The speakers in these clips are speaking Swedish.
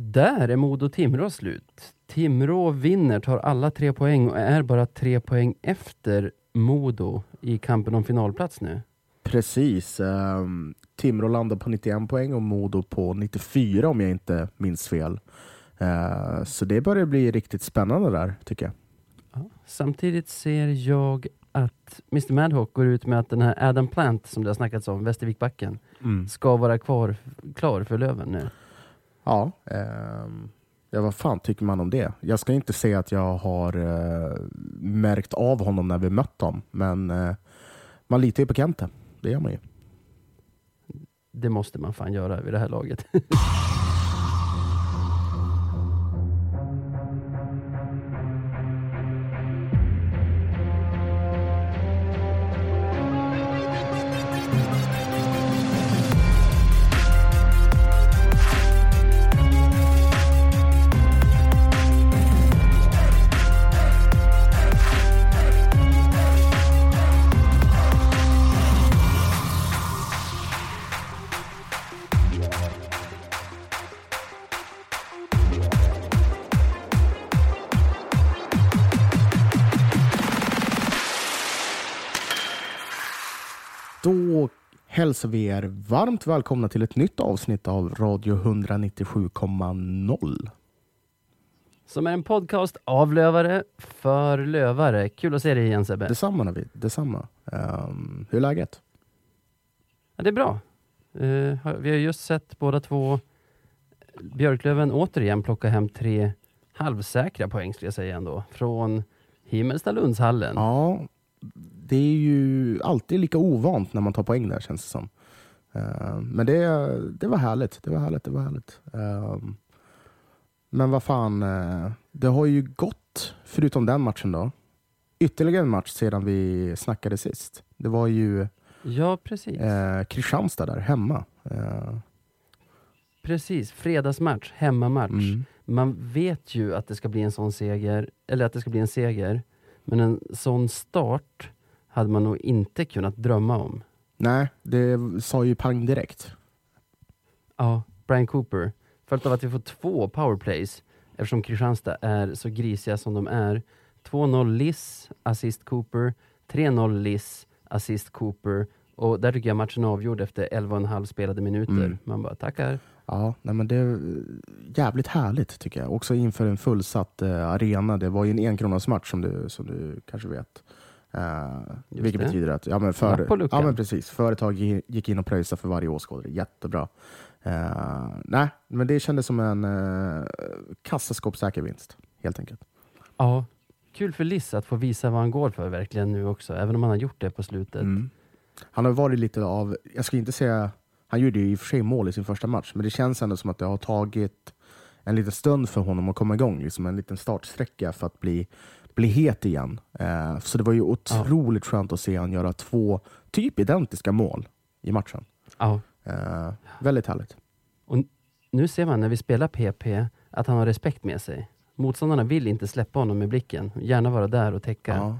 Där är Modo-Timrå slut. Timrå vinner, tar alla tre poäng och är bara tre poäng efter Modo i kampen om finalplats nu. Precis. Um, Timrå landar på 91 poäng och Modo på 94 om jag inte minns fel. Uh, så det börjar bli riktigt spännande där, tycker jag. Ja. Samtidigt ser jag att Mr Madhawk går ut med att den här Adam Plant som det har snackats om, Västervikbacken, mm. ska vara kvar, klar för Löven nu. Ja, um, ja, vad fan tycker man om det? Jag ska inte säga att jag har uh, märkt av honom när vi mött honom, men uh, man litar ju på Kente. Det gör man ju. Det måste man fan göra vid det här laget. hälsar vi er varmt välkomna till ett nytt avsnitt av Radio 197,0. Som är en podcast av lövare för lövare. Kul att se dig igen Sebbe. Detsamma Navid, detsamma. Um, hur är läget? Ja, det är bra. Uh, vi har just sett båda två Björklöven återigen plocka hem tre halvsäkra poäng skulle jag säga ändå. Från Himmelstalundshallen. Ja, det är ju alltid lika ovant när man tar poäng där känns det som. Uh, men det, det var härligt. Det var härligt. Det var härligt. Uh, men vad fan, uh, det har ju gått, förutom den matchen då, ytterligare en match sedan vi snackade sist. Det var ju ja, precis. Kristianstad där, hemma. Precis, fredagsmatch, hemmamatch. Mm. Man vet ju att det ska bli en sån seger, eller att det ska bli en seger. Men en sån start hade man nog inte kunnat drömma om. Nej, det sa ju pang direkt. Ja, Brian Cooper. Följt av att vi får två powerplays eftersom Kristianstad är så grisiga som de är. 2-0 Liss, assist Cooper. 3-0 Liss, assist Cooper. Och där tycker jag matchen avgjord efter 11,5 spelade minuter. Mm. Man bara tackar. Ja, nej men det är jävligt härligt tycker jag. Också inför en fullsatt uh, arena. Det var ju en enkronasmatch som du, som du kanske vet. Uh, vilket det. betyder att ja, men för, ja, men precis, företag gick in och pröjsade för varje åskådare. Jättebra. Uh, nej, men det kändes som en uh, kassaskåpssäker vinst, helt enkelt. Ja, kul för Liss att få visa vad han går för verkligen nu också, även om han har gjort det på slutet. Mm. Han har varit lite av, jag ska inte säga, han gjorde ju i och för sig mål i sin första match, men det känns ändå som att det har tagit en liten stund för honom att komma igång, liksom en liten startsträcka för att bli bli het igen. Eh, så det var ju otroligt ja. skönt att se han göra två typ identiska mål i matchen. Ja. Eh, väldigt härligt. Och nu ser man när vi spelar PP att han har respekt med sig. Motståndarna vill inte släppa honom med blicken, gärna vara där och täcka. Ja.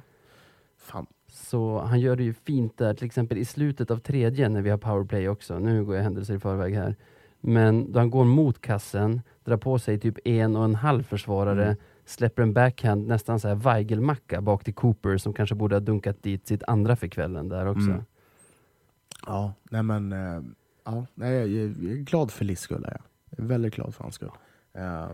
Fan. Så han gör det ju fint där, till exempel i slutet av tredje när vi har powerplay också. Nu går jag händelser i förväg här. Men då han går mot kassen, drar på sig typ en och en halv försvarare, mm släpper en backhand, nästan så här Weigel-macka bak till Cooper som kanske borde ha dunkat dit sitt andra för kvällen där också. Mm. Ja, nej men äh, ja, nej, jag, är glad för Liss skull. Jag. jag är väldigt glad för hans skull. Uh,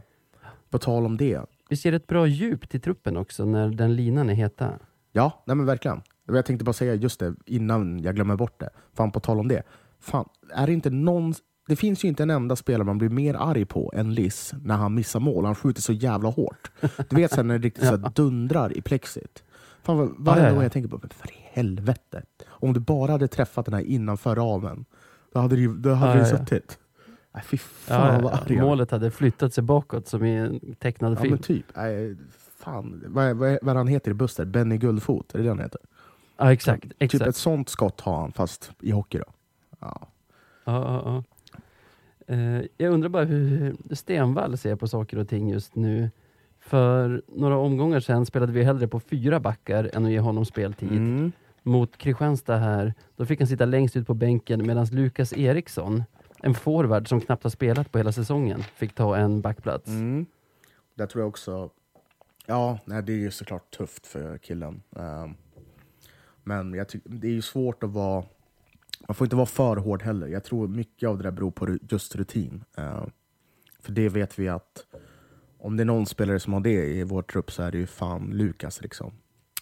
på tal om det. Vi ser ett bra djup till truppen också när den linan är heta. Ja, nej men verkligen. Jag tänkte bara säga just det innan jag glömmer bort det. Fan, på tal om det. Fan, är det inte någon det finns ju inte en enda spelare man blir mer arg på än Liss när han missar mål. Han skjuter så jävla hårt. Du vet sen när det riktigt så dundrar i plexit. Fan, varje gång jag tänker på, men för i helvete. Om du bara hade träffat den här innanför ramen, då hade du, då hade du suttit. Nej, fy fan vad arg Målet hade flyttat sig bakåt som i en tecknad ja, film. Men typ. Nej, fan. Vad, vad, vad han heter i Buster? Benny Guldfot? Är det det han heter? Ja, exakt. Typ exakt. ett sånt skott har han, fast i hockey då. Ja. Ja, ja, ja. Eh, jag undrar bara hur Stenvall ser på saker och ting just nu. För några omgångar sedan spelade vi hellre på fyra backar än att ge honom speltid. Mm. Mot Kristianstad här, då fick han sitta längst ut på bänken medan Lukas Eriksson en forward som knappt har spelat på hela säsongen fick ta en backplats. Mm. Där tror jag också... Ja, nej, det är ju såklart tufft för killen. Um, men jag det är ju svårt att vara... Man får inte vara för hård heller. Jag tror mycket av det där beror på just rutin. Uh, för det vet vi att om det är någon spelare som har det i vår trupp så är det ju fan Lukas. Liksom.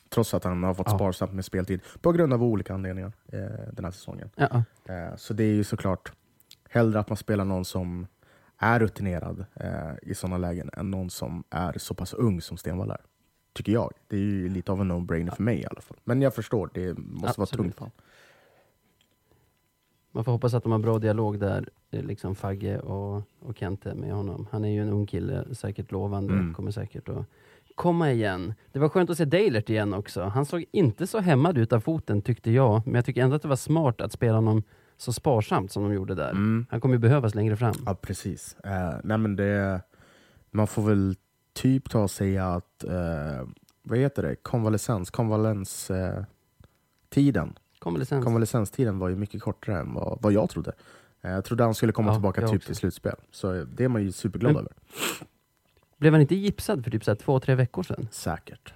Trots att han har fått ja. sparsamt med speltid på grund av olika anledningar eh, den här säsongen. Ja. Eh, så det är ju såklart hellre att man spelar någon som är rutinerad eh, i sådana lägen än någon som är så pass ung som Stenvall är. Tycker jag. Det är ju lite av en no-brainer ja. för mig i alla fall. Men jag förstår, det måste Absolut. vara tungt. Man får hoppas att de har bra dialog där, eh, liksom Fagge och, och Kente med honom. Han är ju en ung kille, säkert lovande, mm. kommer säkert att komma igen. Det var skönt att se Dalert igen också. Han såg inte så hämmad ut av foten tyckte jag, men jag tycker ändå att det var smart att spela honom så sparsamt som de gjorde där. Mm. Han kommer ju behövas längre fram. Ja, precis. Uh, nej, men det, man får väl typ ta och säga att, uh, vad heter det, konvalescens, konvalens, uh, tiden. Konvalescens. Konvalescenstiden var ju mycket kortare än vad, vad jag trodde. Jag trodde han skulle komma ja, tillbaka typ till slutspel, så det är man ju superglad men, över. Blev han inte gipsad för typ så två, tre veckor sedan? Säkert.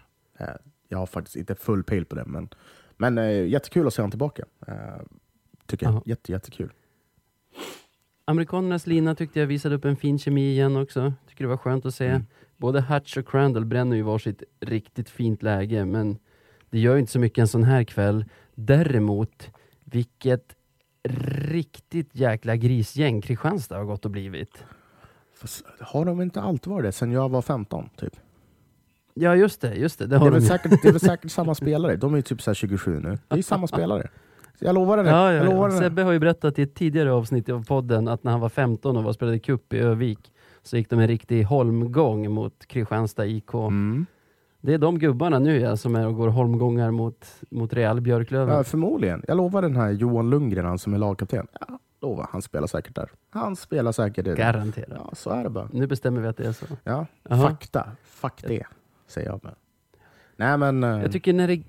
Jag har faktiskt inte full pejl på det, men, men jättekul att se honom tillbaka. Tycker jag. Jätte, jättekul. Amerikanernas lina tyckte jag visade upp en fin kemi igen också. Tycker det var skönt att se. Mm. Både Hutch och Crandall bränner ju varsitt riktigt fint läge, men det gör inte så mycket en sån här kväll. Däremot, vilket riktigt jäkla grisgäng Kristianstad har gått och blivit. Fast har de inte alltid varit det sen jag var 15? Typ? Ja, just det. Just det, det, det, är, väl säkert, det är väl säkert samma spelare. De är typ så 27 nu. Det är samma spelare. Jag lovar det. Ja, ja, jag lovar ja. Sebbe har ju berättat i ett tidigare avsnitt av podden att när han var 15 och var spelade cup i Övik så gick de en riktig holmgång mot Kristianstad IK. Mm. Det är de gubbarna nu ja, som är och går holmgångar mot, mot Real Björklöven. Ja, förmodligen. Jag lovar den här Johan Lundgren, han som är lagkapten. Ja, lovar. Han spelar säkert där. Han spelar säkert där. Garanterat. Ja, så är det bara. Nu bestämmer vi att det är så. Ja, Aha. fakta. Fuck det, säger jag. Med. Nej, men, jag eh, tycker när det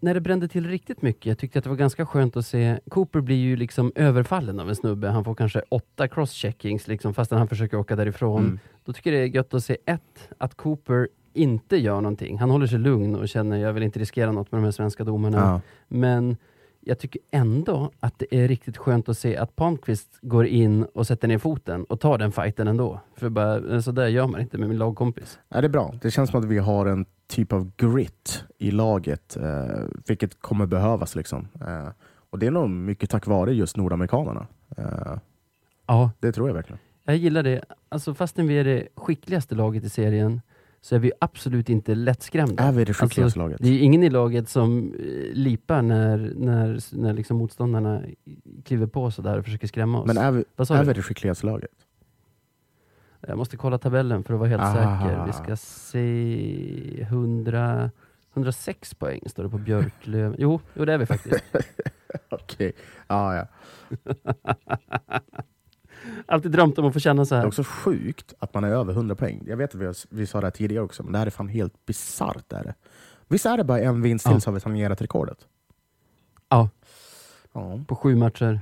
när det brände till riktigt mycket, jag tyckte att det var ganska skönt att se, Cooper blir ju liksom överfallen av en snubbe, han får kanske åtta crosscheckings liksom, fastän han försöker åka därifrån. Mm. Då tycker jag det är gött att se ett, att Cooper inte gör någonting. Han håller sig lugn och känner, jag vill inte riskera något med de här svenska domarna. Ja. Men jag tycker ändå att det är riktigt skönt att se att Palmqvist går in och sätter ner foten och tar den fighten ändå. För bara, så där gör man inte med min lagkompis. Ja, det är bra. Det känns som att vi har en typ av grit i laget, eh, vilket kommer behövas. Liksom. Eh, och Det är nog mycket tack vare just nordamerikanerna. Eh, ja. Det tror jag verkligen. Jag gillar det. Alltså, fastän vi är det skickligaste laget i serien så är vi absolut inte lättskrämda. Är vi det skickligaste alltså, laget? Det är ingen i laget som eh, lipar när, när, när liksom motståndarna kliver på sådär och försöker skrämma oss. Men är vi, är vi det skickligaste laget? Jag måste kolla tabellen för att vara helt Aha. säker. Vi ska se 100, 106 poäng står det på Björklöven. Jo, jo det är vi faktiskt. Okej, okay. ah, ja. Alltid drömt om att få känna så här. Det är också sjukt att man är över 100 poäng. Jag vet att vi, vi sa det här tidigare också, men det här är fan helt bisarrt. Visst är det bara en vinst till ja. så har vi tangerat rekordet? Ja. ja. På sju matcher.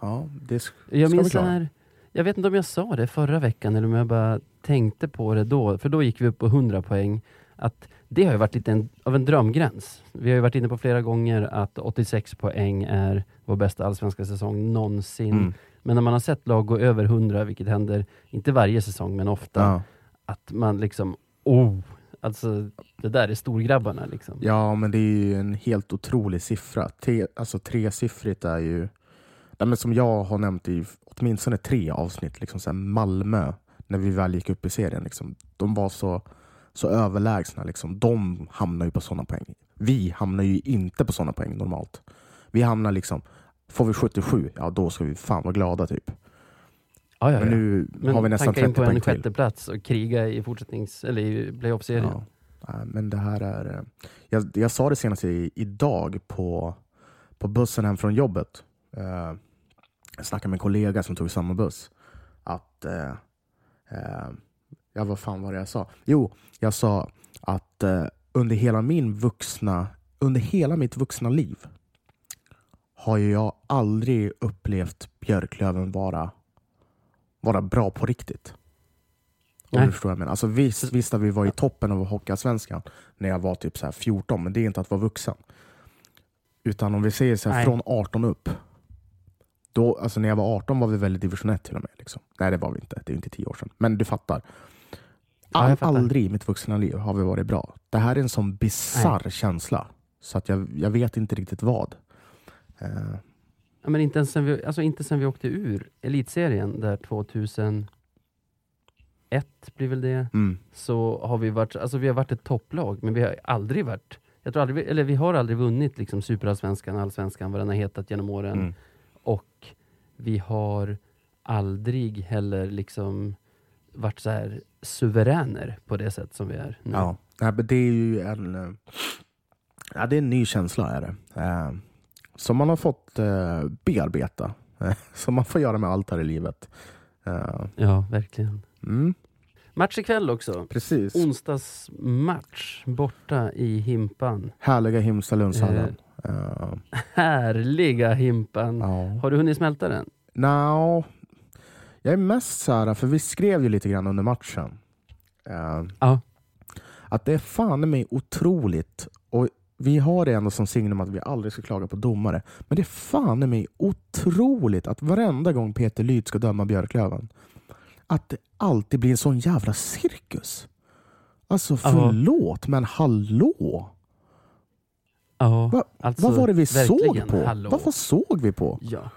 Ja, det ska jag minns vi klara. Här, jag vet inte om jag sa det förra veckan eller om jag bara tänkte på det då, för då gick vi upp på 100 poäng. Att det har ju varit lite en, av en drömgräns. Vi har ju varit inne på flera gånger att 86 poäng är vår bästa allsvenska säsong någonsin. Mm. Men när man har sett lag gå över 100, vilket händer, inte varje säsong, men ofta, ja. att man liksom, oh, alltså det där är storgrabbarna. Liksom. Ja, men det är ju en helt otrolig siffra. Tre, alltså tresiffrigt är ju, nej, men som jag har nämnt i åtminstone tre avsnitt, liksom så Malmö, när vi väl gick upp i serien, liksom, de var så, så överlägsna. Liksom. De hamnar ju på sådana poäng. Vi hamnar ju inte på sådana poäng normalt. Vi hamnar liksom Får vi 77, ja då ska vi fan vara glada typ. Ja, ja, Men nu Men har vi nästan 30 poäng till. in på en sjätte plats och kriga i fortsättnings eller i playoff-serien. Ja. Men det här är... Eh, jag, jag sa det senast i, idag på, på bussen hem från jobbet. Uh, jag snackade med en kollega som tog samma buss. Att... Uh, uh, ja, vad fan var det jag sa? Jo, jag sa att under hela min vuxna under hela mitt vuxna liv har jag aldrig upplevt Björklöven vara vara bra på riktigt. Om du förstår vad jag menar. Alltså, visst, visst att vi var i toppen av Hockeyallsvenskan när jag var typ så 14, men det är inte att vara vuxen. Utan om vi säger så här, från 18 upp. Då, alltså när jag var 18 var vi väl i division 1 till och med. Liksom. Nej, det var vi inte. Det är inte tio år sedan. Men du fattar. All, ja, fattar. Aldrig i mitt vuxna liv har vi varit bra. Det här är en sån bizarr känsla. Så att jag, jag vet inte riktigt vad. Uh. Ja, men inte, ens sen vi, alltså inte sen vi åkte ur elitserien där 2001 blir väl det. Mm. Så har vi varit, alltså vi har varit ett topplag, men vi har aldrig varit jag tror aldrig, eller vi har aldrig vunnit liksom superallsvenskan, allsvenskan, vad den har hetat genom åren. Mm. Och vi har aldrig heller liksom varit så här suveräner på det sätt som vi är nu. Ja, men det är ju en, eh, ja, det är en ny känsla. Är det. Eh, som man har fått eh, bearbeta. Som man får göra med allt här i livet. Ja, verkligen. Mm. Match ikväll också. Precis. Onsdagsmatch borta i Himpan. Härliga Himsalundshallen. Eh, uh. Härliga Himpan. Uh. Har du hunnit smälta den? No. Jag är mest så här, för vi skrev ju lite grann under matchen. Uh. Att det är fan mig otroligt. Och vi har det ändå som signum att vi aldrig ska klaga på domare. Men det är fan mig otroligt att varenda gång Peter Lyd ska döma Björklöven att det alltid blir en sån jävla cirkus. Alltså förlåt, Aha. men hallå? Ja, Va, alltså, vad var det vi såg på? Hallå. Vad såg vi på? Ja.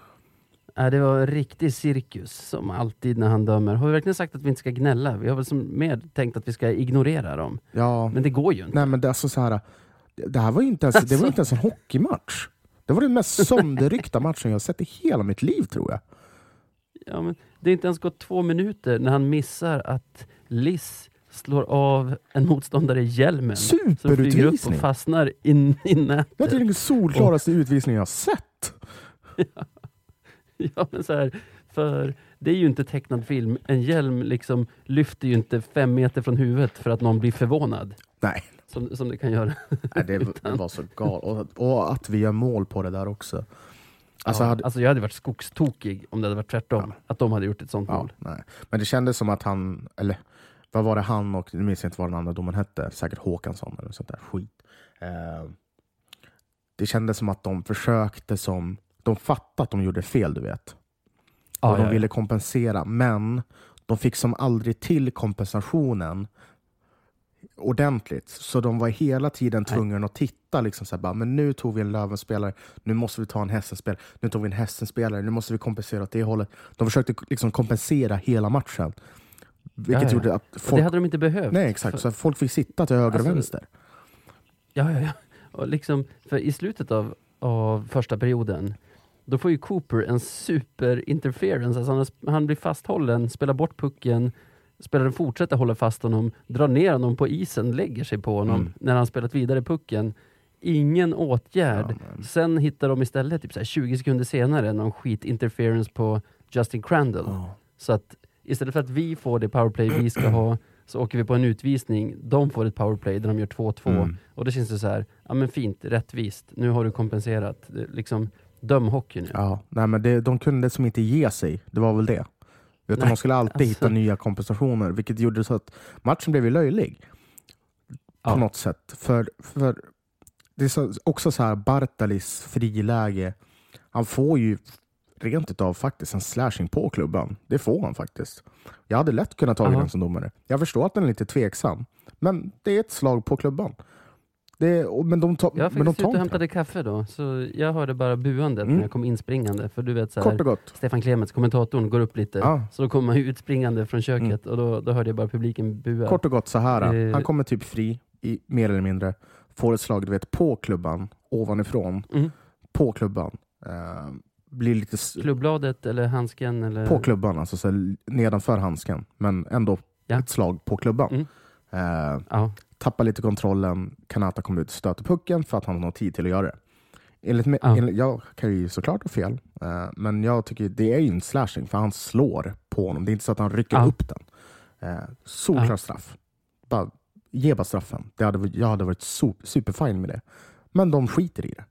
Det var en riktig cirkus, som alltid när han dömer. Har vi verkligen sagt att vi inte ska gnälla? Vi har väl som mer tänkt att vi ska ignorera dem. Ja. Men det går ju inte. Nej, men det, alltså, så här, det här var inte ens, alltså. det var inte ens en hockeymatch. Det var den mest sönderryckta matchen jag sett i hela mitt liv, tror jag. Ja, men det är inte ens gått två minuter när han missar att Liss slår av en motståndare i hjälmen. Superutvisning! Som upp och fastnar in i nätet. Det är den solklaraste och... utvisningen jag har sett. ja. ja, men så här, för det är ju inte tecknad film. En hjälm liksom lyfter ju inte fem meter från huvudet för att någon blir förvånad. Nej. Som, som det kan göra. Nej, det, det var så galet. Och, och, att vi gör mål på det där också. Alltså, ja, hade... alltså jag hade varit skogstokig om det hade varit tvärtom. Ja. Att de hade gjort ett sånt mål. Nej. Men det kändes som att han, eller vad var det han och, nu minns jag inte vad den andra domaren hette, säkert Håkansson eller sånt där skit. Eh, det kändes som att de försökte som, de fattade att de gjorde fel du vet. Och de ville kompensera, men de fick som aldrig till kompensationen ordentligt. Så de var hela tiden tvungna att titta. Liksom så här, bara, men nu tog vi en Lövenspelare, nu måste vi ta en Hästenspelare. Nu tog vi en Hästenspelare, nu måste vi kompensera åt det hållet. De försökte liksom kompensera hela matchen. Vilket ja, ja. gjorde att folk... det hade de inte behövt. Nej, exakt. Så folk fick sitta till höger alltså, och vänster. Ja, ja, ja. Och liksom, för I slutet av, av första perioden då får ju Cooper en super interference. Alltså han, han blir fasthållen, spelar bort pucken, spelaren fortsätter hålla fast honom, drar ner honom på isen, lägger sig på honom mm. när han spelat vidare pucken. Ingen åtgärd. Ja, Sen hittar de istället typ så 20 sekunder senare någon skit-interference på Justin Crandall. Oh. Så att istället för att vi får det powerplay vi ska ha, så åker vi på en utvisning. De får ett powerplay där de gör 2-2. Mm. Och då känns det så här, ja men fint, rättvist. Nu har du kompenserat. Liksom, döm hockey nu. Ja, nej, men det, de kunde som inte ge sig. Det var väl det. Utan Nej, de skulle alltid alltså. hitta nya kompensationer, vilket gjorde så att matchen blev löjlig. På något sätt. För, för det är också så här, Bartalis friläge. Han får ju rent utav faktiskt en slashing på klubban. Det får han faktiskt. Jag hade lätt kunnat ta den som domare. Jag förstår att den är lite tveksam, men det är ett slag på klubban. Det, men de tar, jag men de tar och hämtade kaffe då, så jag hörde bara buandet mm. när jag kom inspringande. För du vet, så här. Stefan Klemets, kommentatorn, går upp lite. Ah. Så då kommer man utspringande från köket mm. och då, då hörde jag bara publiken bua. Kort och gott så här. Eh. Han kommer typ fri, i, mer eller mindre. Får ett slag du vet, på klubban, ovanifrån. Mm. På klubban. Uh, blir lite... Klubbladet eller handsken? Eller? På klubban, alltså så nedanför handsken. Men ändå ja. ett slag på klubban. Uh, tappar lite kontrollen, Kanata kommer ut och stöter pucken för att han har tid till att göra det. Enligt, mig, ja. enligt, jag kan ju såklart ha fel, uh, men jag tycker det är ju en slashing för han slår på honom. Det är inte så att han rycker ja. upp den. Uh, solklar ja. straff. Bara, ge bara straffen. Det hade, jag hade varit so, superfine med det. Men de skiter i det.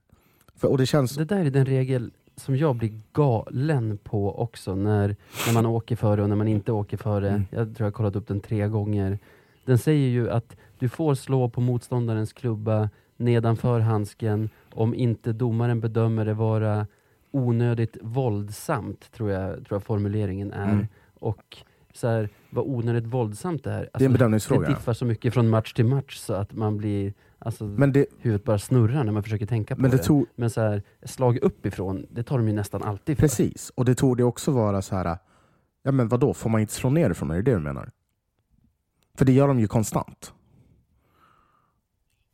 För, och det, känns... det där är den regel som jag blir galen på också när, när man åker för det och när man inte åker för det. Mm. Jag tror jag har kollat upp den tre gånger. Den säger ju att du får slå på motståndarens klubba nedanför handsken om inte domaren bedömer det vara onödigt våldsamt, tror jag, tror jag formuleringen är. Mm. Och så här, vad onödigt våldsamt det är. det är en Alltså, bedömningsfråga. det diffar så mycket från match till match så att man blir, alltså, Men det, huvudet bara snurrar när man försöker tänka på men det det. tog, Men så här, slag uppifrån, det tar de ju nästan alltid för. precis, och det tog det också vara så här. Ja men vadå, får man inte slå ner ifrån? Är det det du menar? För det gör de ju konstant.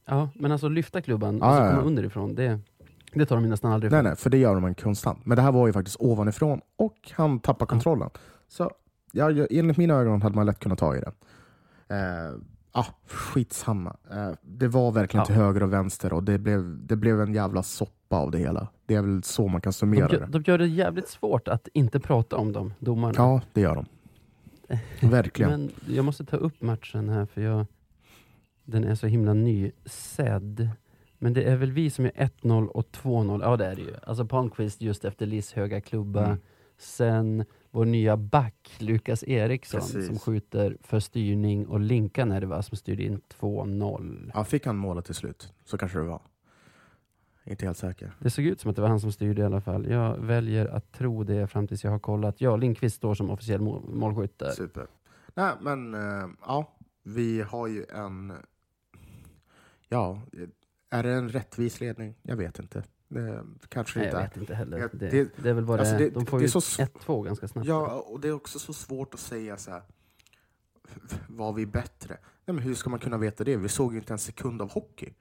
Ja, men alltså lyfta klubban och så ja, komma ja. underifrån, det, det tar de nästan aldrig Nej för. nej, för det gör de konstant. Men det här var ju faktiskt ovanifrån och han tappar kontrollen. Så ja, jag- enligt mina ögon hade man lätt kunnat ta i det. Eh, ah, skitsamma. Eh, det var verkligen Ja. till höger och vänster och det blev, det blev en jävla soppa av det hela. Det är väl så man kan De, summera gör- det. de gör det jävligt svårt att inte prata om dem, domarna. Ja, det gör de. Verkligen. Men jag måste ta upp matchen här för jag, den är så himla nysedd. Men det är väl vi som är 1-0 och 2-0. Ja det är det ju. Alltså Palmqvist just efter Liss höga klubba. Mm. Sen vår nya back Lukas Eriksson Precis. som skjuter för styrning och Linkan är det va som styrde in 2-0. Ja, fick han målet till slut? Så kanske det var. Inte helt säker. Det såg ut som att det var han som styrde i alla fall. Jag väljer att tro det fram tills jag har kollat. Ja, Lindqvist står som officiell mål, målskytt där. Super. Nej, men eh, ja, vi har ju en... Ja, är det en rättvis ledning? Jag vet inte. Det kanske Nej, inte jag vet inte heller. Det, det- det, är väl bara alltså det. De får ju är så sv- 1-2 ganska snabbt. Ja, och det är också så svårt att säga så här. Var vi bättre? Nej, men hur ska man kunna veta det? Vi såg ju inte en sekund av hockey.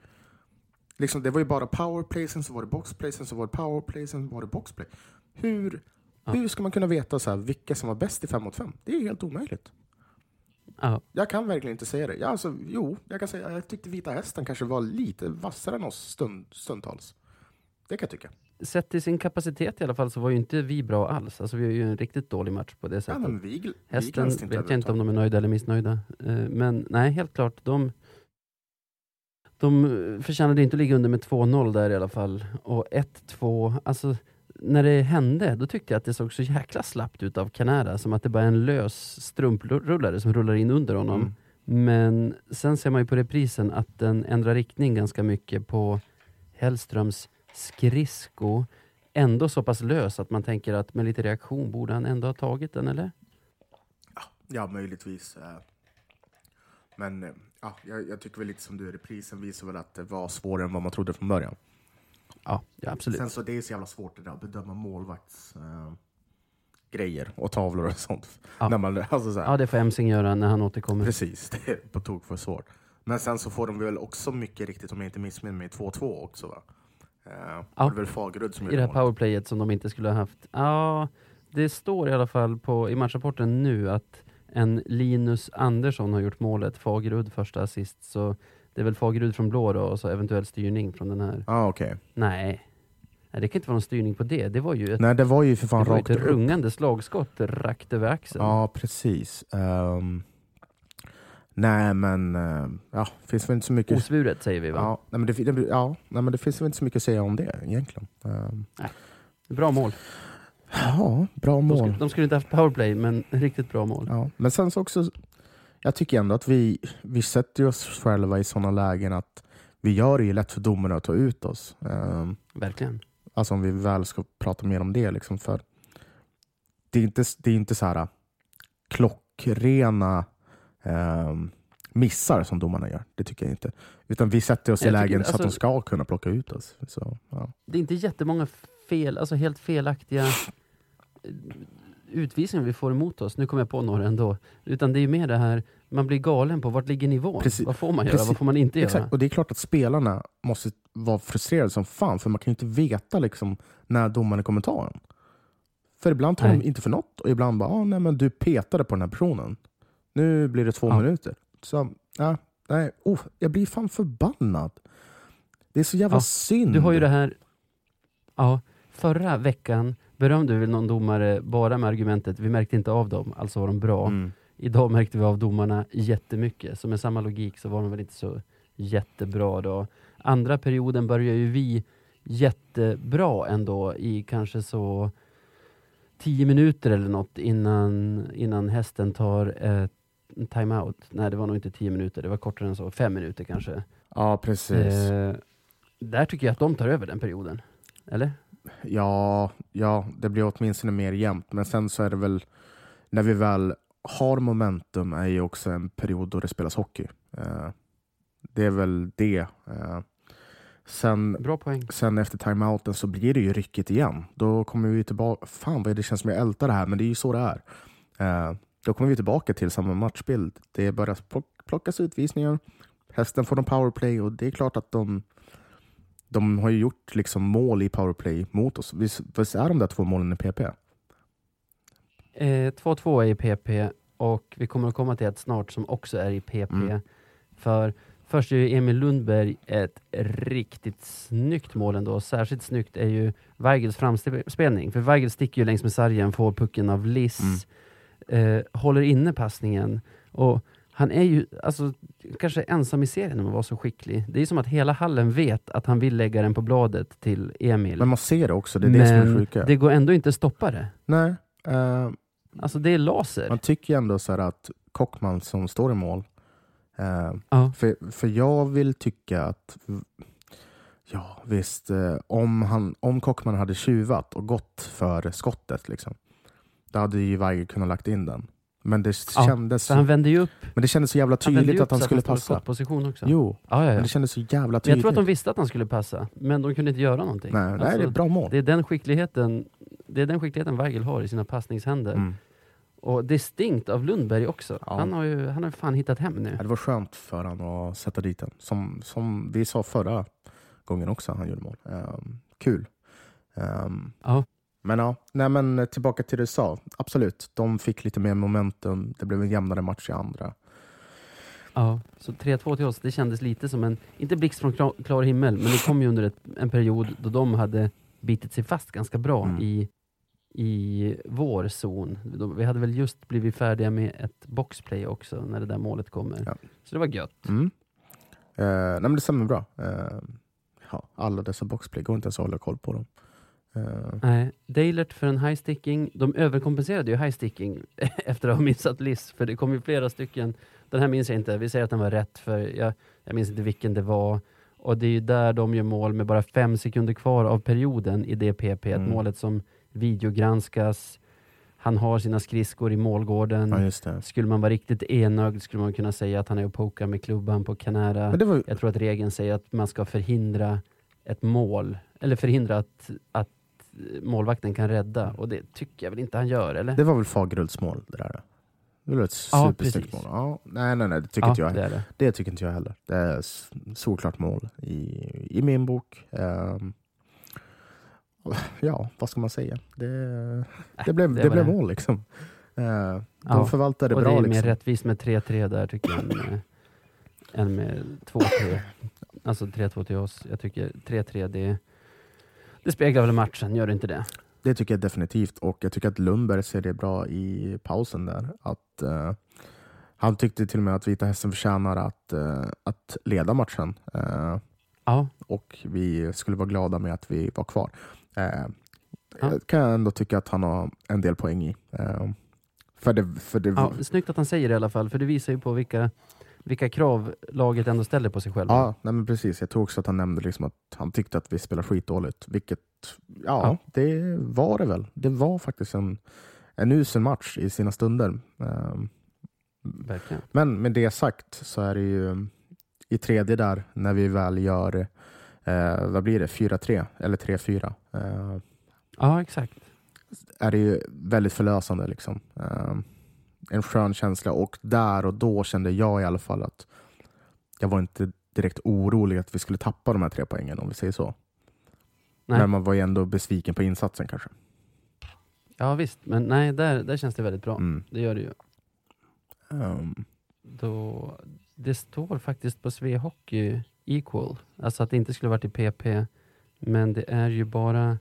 Liksom, det var ju bara powerplay, sen så var det boxplay, sen så var det powerplay, sen var det boxplay. Hur, Ja. hur ska man kunna veta så här, vilka som var bäst i 5 mot 5? Det är helt omöjligt. Ja. Jag kan verkligen inte säga det. Ja, alltså, jo, jag kan säga jag tyckte Vita Hästen kanske var lite vassare än oss stund, stundtals. Det kan jag tycka. Sett till sin kapacitet i alla fall så var ju inte vi bra alls. Alltså vi har ju en riktigt dålig match på det Ja, sättet. men vi, vi Hästen glänste vet jag inte om de är nöjda eller missnöjda. Eh, Men nej, helt klart. De, de eh, förtjänade inte att ligga under med 2-0 där i alla fall. Och 1-2, alltså när det hände, då tyckte jag att det såg så jäkla slappt ut av Canara. Som att det bara är en lös strumprullare som rullar in under honom. Mm. Men sen ser man ju på reprisen att den ändrar riktning ganska mycket på Hellströms skridsko. Ändå så pass lös att man tänker att med lite reaktion borde han ändå ha tagit den, eller? Ja, möjligtvis. eh. Men eh, ja, jag, jag tycker väl lite som du, reprisen visar väl att det var svårare än vad man trodde från början. Ja, ja absolut. Sen så det är så jävla svårt det där att bedöma målvakts eh, grejer och tavlor och sånt. Ja. När man, alltså så här, Ja, det får Emsing göra när han återkommer. Precis, det är på tok för svårt. Men sen så får de väl också mycket riktigt, om jag inte missminner mig, 2-2 också va? Eh, Ja. Det är väl Fagerud som I det här målet. powerplayet som de inte skulle ha haft. Ja, det står i alla fall på, i matchrapporten nu att en Linus Andersson har gjort målet, Fagerud första assist. Så det är väl Fagerud från blå då, och så eventuell styrning från den här. Ja, okej. Nej. Nej, det kan inte vara någon styrning på det. Det var ju ett, Nej, det var ju för det fan var ju rakt ett upp. rungande slagskott rakt över axeln. Ja, precis. Ehm, nej, men uh, ja, finns väl inte så mycket... Osvuret säger vi va? Ja, nej, men det, det, ja, nej, men det finns väl inte så mycket att säga om det egentligen. Ehm, Bra mål. ja, bra De, mål. skulle, de skulle inte haft powerplay, men riktigt bra mål. Ja, men sen så också, jag tycker ändå att vi, vi sätter oss själva i sådana lägen att vi gör det ju lätt för domarna att ta ut oss. Ehm, Verkligen. alltså om vi väl ska prata mer om det. Liksom, för det är inte, det är inte så här äh, klockrena ehm, missar som domarna gör. Det tycker jag inte. Utan vi sätter oss i Jag tycker- lägen så att de alltså- ska kunna plocka ut oss. Så, ja. Det är inte jättemånga fel, alltså helt felaktiga utvisningar vi får emot oss. Nu kommer jag på några ändå. Utan det är mer det här, man blir galen på vart ligger nivån? Precis. Vad får man göra? Precis. Vad får man inte göra? Exakt. Och det är klart att spelarna måste vara frustrerade som fan, för man kan ju inte veta liksom, när domaren kommer ta en. För ibland tar de Nej. inte för något och ibland bara, ah, nej men du petade på den här personen. Nu blir det två Ja. minuter. Så, ja, nej, oh, jag blir fan förbannad. Det är så jävla Ja, synd. Du har ju det här, ja, förra veckan berömde vi någon domare bara med argumentet vi märkte inte av dem, alltså var de bra. Mm. Idag märkte vi av domarna jättemycket, så med samma logik så var de väl inte så jättebra då. Andra perioden börjar ju vi jättebra ändå i kanske så tio minuter eller något innan, innan hästen tar ett timeout. Nej, det var nog inte tio minuter, det var kortare än så. Fem minuter kanske. Ja, precis. Eh, där tycker jag att de tar över den perioden. Eller? Ja, ja, det blir åtminstone mer jämnt. Men sen så är det väl, när vi väl har momentum är ju också en period då det spelas hockey. Eh, det är väl det. Eh, sen, Bra poäng. sen efter timeouten så blir det ju rycket igen. Då kommer vi tillbaka. Fan vad det känns som jag ältar det här, men det är ju så det är. Eh, då kommer vi tillbaka till samma matchbild. Det börjar plockas utvisningar. Hästen får en powerplay och det är klart att de de har ju gjort liksom mål i powerplay mot oss. Visst, visst är de där två målen i PP? 2-2 är i PP och vi kommer att komma till ett snart som också är i PP. Mm. För först är ju Emil Lundberg ett riktigt snyggt mål ändå. Särskilt snyggt är ju Weigels framspelning. För Weigel sticker ju längs med sargen, får pucken av Liss, mm. eh, håller inne passningen. Och han är ju alltså, kanske ensam i serien om att vara så skicklig. Det är som att hela hallen vet att han vill lägga den på bladet till Emil. Men man ser det också, det är det som är sjuka. det går ändå inte att stoppa det. Nej. Uh, alltså det är laser. Man tycker ändå så att Kockman som står i mål, uh, uh. För, för jag vill tycka att Ja visst, uh, om, han, om Kockman hade tjuvat och gått för skottet, liksom, då hade ju Weiger kunnat lagt in den. Men det ja, kändes han vände ju upp. Men det kändes så jävla tydligt att han skulle att han passa. position också. Jo, ja, ja, ja. men det kändes så jävla tydligt. Men jag tror att de visste att han skulle passa, men de kunde inte göra någonting. Nej, alltså, nej det är alltså, bra mål. Det är den skickligheten, det är den skickligheten Weigel har i sina passningshänder. Mm. Och distinkt av Lundberg också. Ja. Han har ju han har fan hittat hem nu. Ja, det var skönt för honom att sätta dit den. Som, som vi sa förra gången också, han gjorde mål. Um, kul. Um, ja. Men ja, nej men tillbaka till det du sa. Absolut, de fick lite mer momentum. Det blev en jämnare match i andra. Ja, så 3-2 till oss, det kändes lite som en, inte blixt från klar, klar himmel, men det kom ju under ett, en period då de hade bitit sig fast ganska bra mm. i, i vår zon. Vi hade väl just blivit färdiga med ett boxplay också, när det där målet kommer. Ja. Så det var gött. Mm. Eh, nej men det stämmer bra. Eh, ja, alla dessa boxplay, går inte ens att hålla koll på dem. Uh. Nej, Dalert för en high sticking. De överkompenserade ju high sticking efter att ha missat Liss, för det kom ju flera stycken. Den här minns jag inte, vi säger att den var rätt, för jag, jag minns inte vilken det var. Och det är ju där de gör mål med bara fem sekunder kvar av perioden i det PP. Mm. Målet som videogranskas. Han har sina skridskor i målgården. Ja, skulle man vara riktigt enögd skulle man kunna säga att han är och pokar med klubban på Canara. Var... Jag tror att regeln säger att man ska förhindra ett mål, eller förhindra att, att målvakten kan rädda och det tycker jag väl inte han gör, eller? Det var väl Fagerhults mål det där? Det var ett supersnyggt mål. Ja, nej, nej, nej, det tycker ja, inte jag. Det, det. det, tycker inte jag heller. Det är solklart mål i, i min bok. Um, ja, vad ska man säga? Det, det, blev, det, det blev mål liksom. Uh, de ja, förvaltade bra. Och det är mer liksom. rättvist med 3-3 där tycker jag, än med, än med 2-3. Alltså 3-2 till oss. Jag tycker 3-3, det det speglar väl matchen, gör det inte det? Det tycker jag definitivt och jag tycker att Lundberg ser det bra i pausen där. Att, uh, han tyckte till och med att Vita Hästen förtjänar att, uh, att leda matchen. Uh, ja. Och vi skulle vara glada med att vi var kvar. Uh, ja. kan jag ändå tycka att han har en del poäng i. för det, för det... Ja, snyggt att han säger det i alla fall, för det visar ju på vilka vilka krav laget ändå ställer på sig själv. Ja, nej men precis. Jag tror också att han nämnde liksom att han tyckte att vi spelar skitdåligt. Vilket, ja, ja, det var det väl. Det var faktiskt en, en usel match i sina stunder. Um, Verkligen. Men med det sagt så är det ju i tredje där, när vi väl gör, eh, vad blir det, 4-3 eller 3-4. Eh, ja, exakt. Är det ju väldigt förlösande. Liksom. Eh, en skön känsla och där och då kände jag i alla fall att jag var inte direkt orolig att vi skulle tappa de här tre poängen om vi säger så. Nej. Men man var ju ändå besviken på insatsen kanske. Ja visst, men nej, där, där känns det väldigt bra. Mm. Det gör det ju. Um. Då, det står faktiskt på Svea Hockey Equal, alltså att det inte skulle varit i PP, men det är ju bara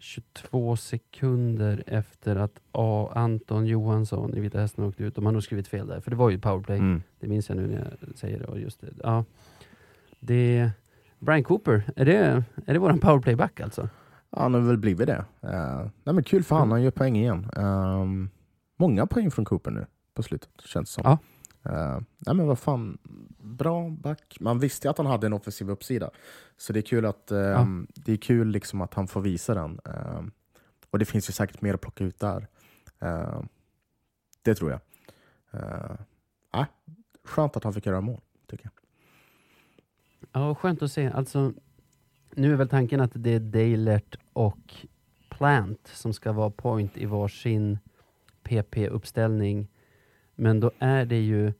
22 sekunder efter att A. Anton Johansson i Vita Hästen åkte ut. De har nog skrivit fel där, för det var ju powerplay. Mm. Det minns jag nu när jag säger det. Och just det. Ja, det Brian Cooper, är det, är det våran powerplayback alltså? Ja, han har väl blivit det. Uh, nej, men kul för han, han gör poäng igen. Um, många poäng från Cooper nu på slutet, känns det som. Ja. Uh, nej, men vad fan, bra back. Man visste ju att han hade en offensiv uppsida. Så det är kul att, um, ja. det är kul liksom att han får visa den. Um, och det finns ju säkert mer att plocka ut där. Uh, det tror jag. Uh, skönt att han fick göra mål, tycker jag. Ja, skönt att se. Alltså, nu är väl tanken att det är Dalert och Plant som ska vara point i varsin PP-uppställning. Men då är det ju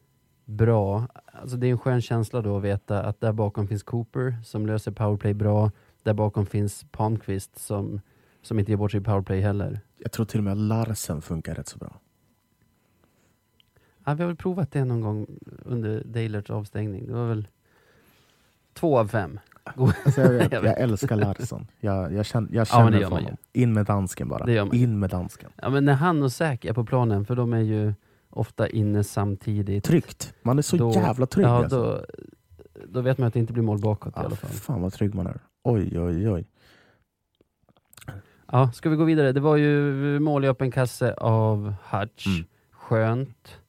bra. Alltså det är en skön känsla då att veta att där bakom finns Cooper som löser powerplay bra. Där bakom finns Palmqvist som, som inte ger bort sig i powerplay heller. Jag tror till och med att Larsen funkar rätt så bra. Ja, vi har väl provat det någon gång under Dalerts avstängning. Det var väl två av fem. Alltså jag, vet, jag, älskar Larsson. Jag, jag känner, jag känner ja, för honom. In med dansken bara. In med dansken. Ja, men när han och Säk är på planen, för de är ju ofta inne samtidigt. Tryggt. Man är så då, jävla trygg. Ja, alltså. då, då vet man att det inte blir mål bakåt ja, i alla fall. Fan vad trygg man är. Oj, oj, oj. Ja, ska vi gå vidare? Det var ju mål i öppen kasse av Hutch. Mm. Skönt.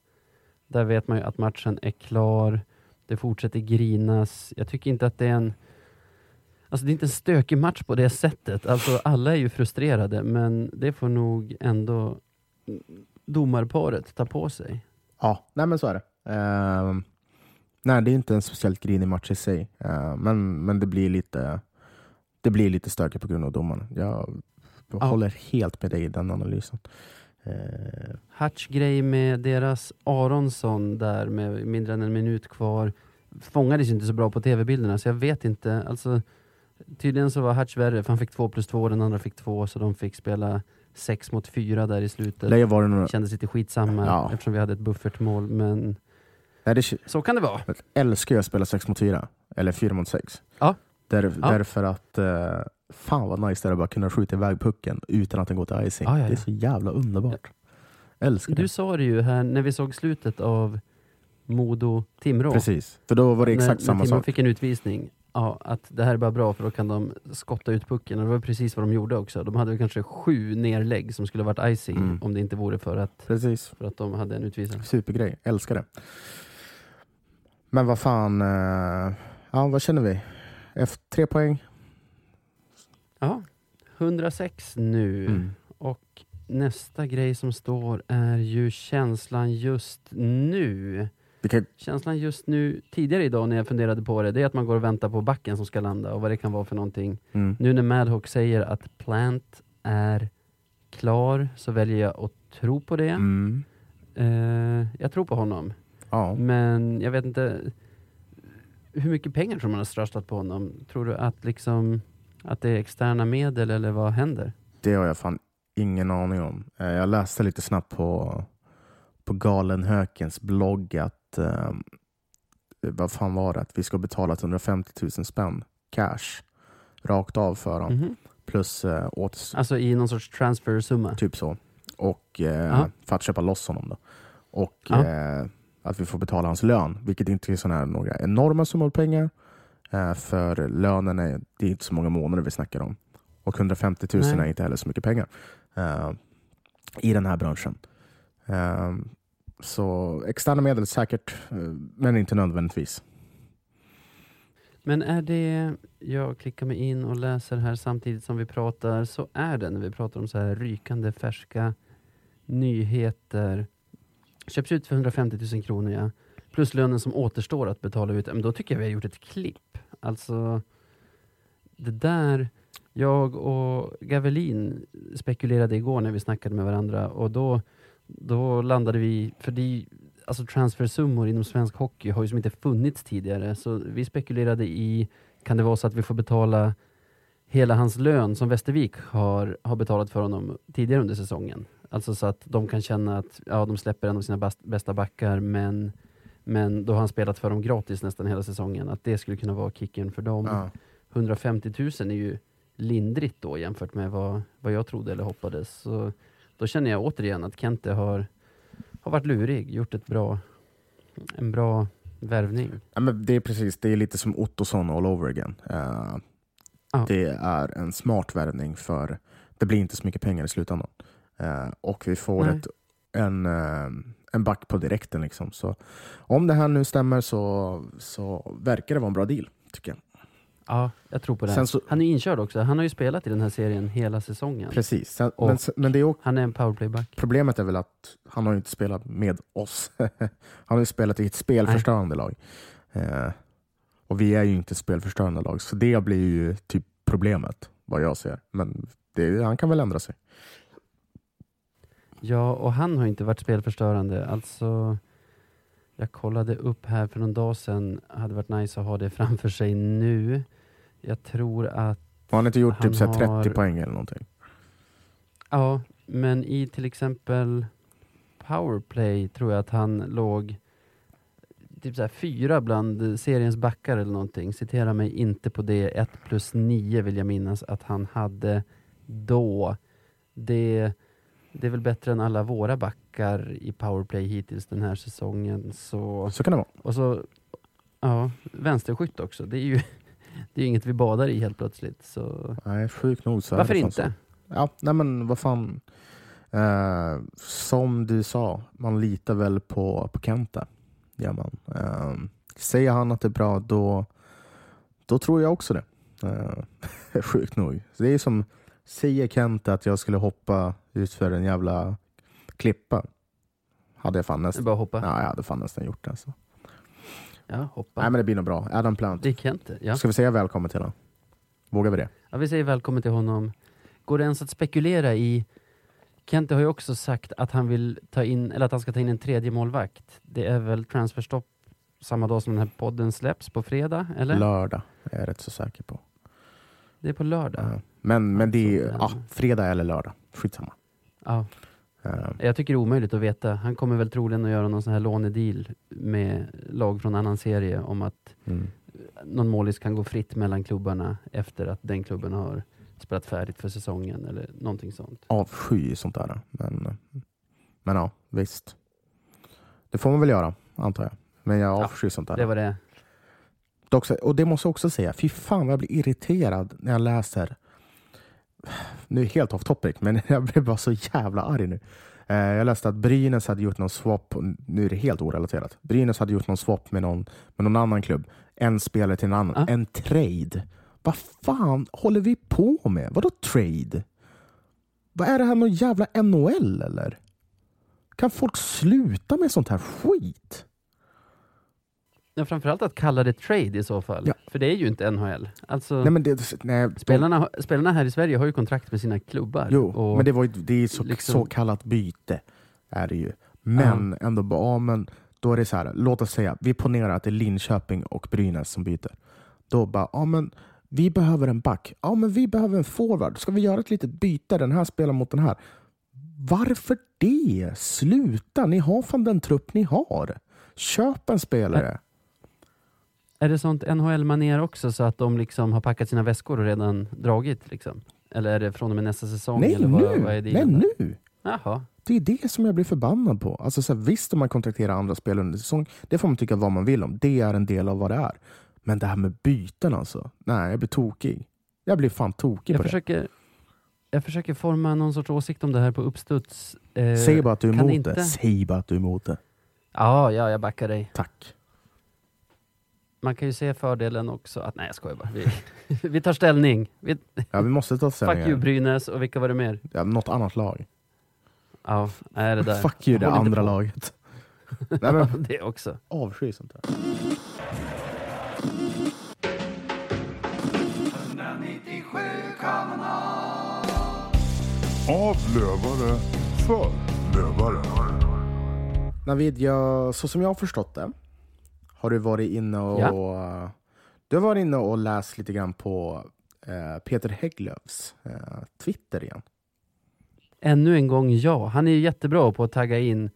Där vet man ju att matchen är klar. Det fortsätter grinas. Jag tycker inte att det är en Alltså det är inte en stökig match på det sättet. Alltså alla är ju frustrerade, men det får nog ändå domarparet ta på sig. Ja, nej men så är det. Uh, nej, det är inte en speciellt grinig match i sig, uh, men, men det blir lite det blir lite stökigt på grund av domarna. Jag, ja. håller helt med dig i den analysen. Uh, Hatch grej med deras Aronsson där med mindre än en minut kvar fångades inte så bra på tv-bilderna, så jag vet inte. Alltså, tydligen så var Hatch värre, för han fick två plus två, den andra fick två, så de fick spela sex mot fyra där i slutet. Det var det några... kändes lite skitsamma ja. eftersom vi hade ett buffertmål, men Nej, det... så kan det vara. Jag älskar att spela sex mot fyra, eller fyra mot sex. Ja. Där, ja. Därför att uh, fan vad nice det är att bara kunna skjuta iväg pucken utan att den går till icing. Ja, det är så jävla underbart. Älskar det. Du sa det ju här när vi såg slutet av Modo-Timrå. Precis, för då var det exakt när, samma när Timrå sak. fick en utvisning ja, att det här är bara bra för då kan de skotta ut pucken. Och det var precis vad de gjorde också. De hade kanske sju nerlägg som skulle varit icing mm. om det inte vore för att, precis. för att de hade en utvisning. Supergrej, älskar det. Men vad fan, uh, ja, vad känner vi? Efter tre poäng? Ja, 106 nu. Mm. Och nästa grej som står är ju känslan just nu. Kan... Känslan just nu, tidigare idag när jag funderade på det, det är att man går och väntar på backen som ska landa och vad det kan vara för någonting. Mm. Nu när Madhawk säger att Plant är klar så väljer jag att tro på det. Mm. Uh, jag tror på honom. Ja. Men jag vet inte, hur mycket pengar tror man har strösslat på honom? Tror du att, liksom, att det är externa medel eller vad händer? Det har jag fan ingen aning om. Eh, jag läste lite snabbt på, på Galenhökens blogg att eh, vad fan var det? Att vi ska betala 150 000 spänn cash rakt av för honom. Mm -hmm. Plus eh, åt... Alltså i någon sorts transfersumma? Typ så. Och eh, för att köpa loss honom. Då. Och eh, att vi får betala hans lön, vilket inte är såna några enorma summor pengar. Eh, för lönen är, det är inte så många månader vi snackar om. Och 150 000 Nej. är inte heller så mycket pengar eh, i den här branschen. Så externa medel säkert, eh, men inte nödvändigtvis. Men är det, jag klickar mig in och läser här samtidigt som vi pratar, så är det när vi pratar om så här rykande färska nyheter. Köps ut för 150 000 kronor ja. Plus lönen som återstår att betala ut. Men då tycker jag vi har gjort ett klipp. Alltså, det där, jag och Gavelin spekulerade igår när vi snackade med varandra och då då landade vi, för det, alltså transfersummor inom svensk hockey har ju som inte funnits tidigare, så vi spekulerade i, kan det vara så att vi får betala hela hans lön som Västervik har, har betalat för honom tidigare under säsongen? Alltså så att de kan känna att ja, de släpper en av sina bästa backar, men, men då har han spelat för dem gratis nästan hela säsongen. Att det skulle kunna vara kicken för dem. Ja. 150 000 är ju lindrigt då jämfört med vad, vad jag trodde eller hoppades. Så då känner jag återigen att Kente har, har varit lurig, gjort ett bra, en bra värvning. Ja, men det är precis, det är lite som Ottosson all over again. Uh, ja. Det är en smart värvning för det blir inte så mycket pengar i slutändan. Uh, och vi får ett, en, uh, en back på direkten. Liksom. Så om det här nu stämmer så, så verkar det vara en bra deal, tycker jag. Ja, jag tror på det. Så, han är inkörd också. Han har ju spelat i den här serien hela säsongen. Precis. Sen, men, men det är också, han är en powerplayback. Problemet är väl att han har inte spelat med oss. han har ju spelat i ett spelförstörande Nej. lag. Eh, och vi är ju inte spelförstörande lag, så det blir ju typ problemet, vad jag ser. Men det, han kan väl ändra sig. Ja, och han har inte varit spelförstörande. Alltså, jag kollade upp här för någon dag sedan. hade varit nice att ha det framför sig nu. Jag tror att... Har han inte gjort han typ har... 30 poäng eller någonting? Ja, men i till exempel powerplay tror jag att han låg typ så fyra bland seriens backar eller någonting. Citera mig inte på det. 1 plus 9 vill jag minnas att han hade då. Det, det är väl bättre än alla våra backar i powerplay hittills den här säsongen. Så, så kan det vara. Och så, ja, vänsterskytt också. Det är ju det är inget vi badar i helt plötsligt. Så. Nej, sjukt nog så Varför inte? Så. Ja, nej men vad fan. Eh, som du sa, man litar väl på, på Kenta. Ja, man. Eh, säger han att det är bra, då, då tror jag också det. Eh, sjukt nog. Så det är som, säger Kenta att jag skulle hoppa ut för en jävla klippa. Hade jag fan nästan, bara hoppa. Ja, jag hade fan nästan gjort det. Alltså. Ja, hoppa. Nej, men det blir nog bra. Adam Plant. Det är Kente, ja. Ska vi säga välkommen till honom? Vågar vi det? Ja, vi säger välkommen till honom. Går det ens att spekulera i... Kente har ju också sagt att han vill ta in, eller att han ska ta in en tredje målvakt. Det är väl transferstopp samma dag som den här podden släpps, på fredag? Eller? Lördag, är jag rätt så säker på. Det är på lördag? Ja. Men, men det är alltså, ja, fredag eller lördag. Skitsamma. Ja. Uh. Jag tycker det är omöjligt att veta. Han kommer väl troligen att göra någon sån här lånedeal med lag från annan serie om att mm. någon målis kan gå fritt mellan klubbarna efter att den klubben har spelat färdigt för säsongen eller någonting sånt. Avsky sånt där. Men, men ja, visst. Det får man väl göra, antar jag. Men jag avskyr ja, sånt där. Det var det. Och det måste jag också säga, fy fan vad jag blir irriterad när jag läser nu helt off topic, men jag blev bara så jävla arg nu. Eh, jag läste att Brynäs hade gjort någon swap, nu är det helt orelaterat. Brynäs hade gjort någon swap med någon, med någon annan klubb. En spelare till en annan. Ah. En trade. Vad fan håller vi på med? Vadå trade? Vad är det här, någon jävla NHL eller? Kan folk sluta med sånt här skit? Ja, framförallt att kalla det trade i så fall. Ja. För det är ju inte NHL. Alltså, nej, men det, nej, spelarna, spelarna här i Sverige har ju kontrakt med sina klubbar. Jo, och men det, var ju, det är så, liksom... så kallat byte. Är det ju. Men ja. ändå, ja, men då är det så här, låt oss säga, vi ponerar att det är Linköping och Brynäs som byter. Då bara, ja men vi behöver en back. Ja men vi behöver en forward. Ska vi göra ett litet byte? Den här spelar mot den här. Varför det? Sluta! Ni har fan den trupp ni har. Köp en spelare. Är det sånt NHL-manér också så att de liksom har packat sina väskor och redan dragit? Liksom? Eller är det från och med nästa säsong? Nej, eller vad, nu! Vad är det Nej, nu! Jaha. Det är det som jag blir förbannad på. Alltså, så här, visst, om man kontrakterar andra spelare under säsong, det får man tycka vad man vill om. Det är en del av vad det är. Men det här med byten alltså. Nej, jag blir tokig. Jag blir fan tokig jag på försöker, det. Jag försöker forma någon sorts åsikt om det här på uppstuds. Eh, Säg bara att du är emot inte... det. Säg bara att du är emot det. Ja, ja, jag backar dig. Tack man kan ju se fördelen också. Att, nej, jag skojar bara. Vi, vi tar ställning. Vi, ja, vi måste ta ställning. Fuck you Brynäs, och vilka var det mer? Ja, något annat lag. Ja, är det där. Fuck you det Håll andra laget. nej, men, det också. Avsky sånt där. Av lövare för lövare. Navid, jag, så som jag har förstått det har du varit inne och, ja. du har varit inne och läst lite grann på eh, Peter Hägglöfs eh, Twitter igen? Ännu en gång ja. Han är jättebra på att tagga in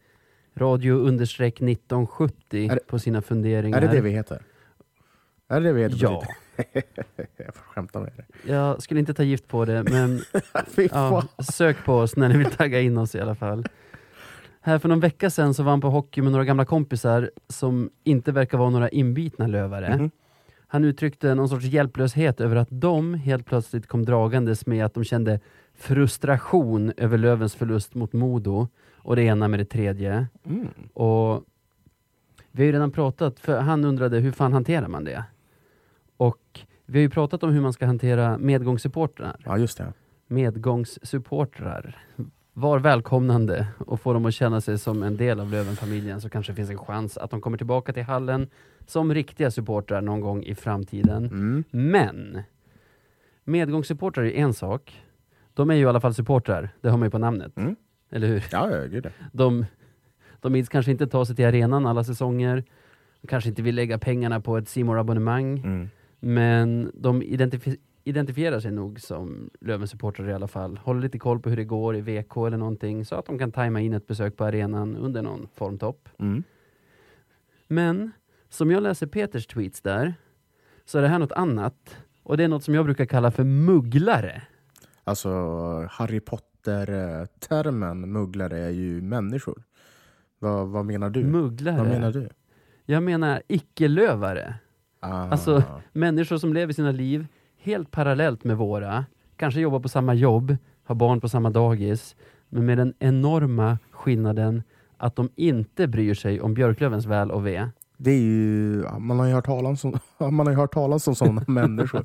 radio understreck 1970 är, på sina funderingar. Är det det vi heter? Är det det vi heter? Ja. jag får skämta med det. Jag skulle inte ta gift på det, men ja, sök på oss när ni vill tagga in oss i alla fall. Här för någon vecka sedan så var han på hockey med några gamla kompisar som inte verkar vara några inbitna lövare. Mhm. Han uttryckte någon sorts hjälplöshet över att de helt plötsligt kom dragandes med att de kände frustration över Lövens förlust mot Modo och det ena med det tredje. Mm. Och vi har ju redan pratat, för han undrade hur fan hanterar man det? Och vi har ju pratat om hur man ska hantera medgångssupportrar. Ja, just det. Medgångssupportrar. Var välkomnande och få dem att känna sig som en del av Lövenfamiljen så kanske det finns en chans att de kommer tillbaka till hallen som riktiga supportrar någon gång i framtiden. Mm. Men medgångssupportrar är en sak. De är ju i alla fall supportrar, det har man ju på namnet. Mm. Eller hur? Ja, ja, gud. De, de vill kanske inte ta sig till arenan alla säsonger. De kanske inte vill lägga pengarna på ett simor abonnemang Mm. Men de identifi- identifierar sig nog som Löven-supportrar i alla fall. Håller lite koll på hur det går i VK eller någonting så att de kan tajma in ett besök på arenan under någon formtopp. Mm. Men som jag läser Peters tweets där så är det här något annat. Och det är något som jag brukar kalla för mugglare. Alltså, Harry Potter-termen mugglare är ju människor. Vad, vad menar du? Mugglare? Vad menar du? Jag menar icke-lövare. Ah. Alltså människor som lever sina liv helt parallellt med våra, kanske jobbar på samma jobb, har barn på samma dagis, men med den enorma skillnaden att de inte bryr sig om Björklövens väl och ve. Det är ju, man har ju hört talas om, man har hört talas om sådana människor.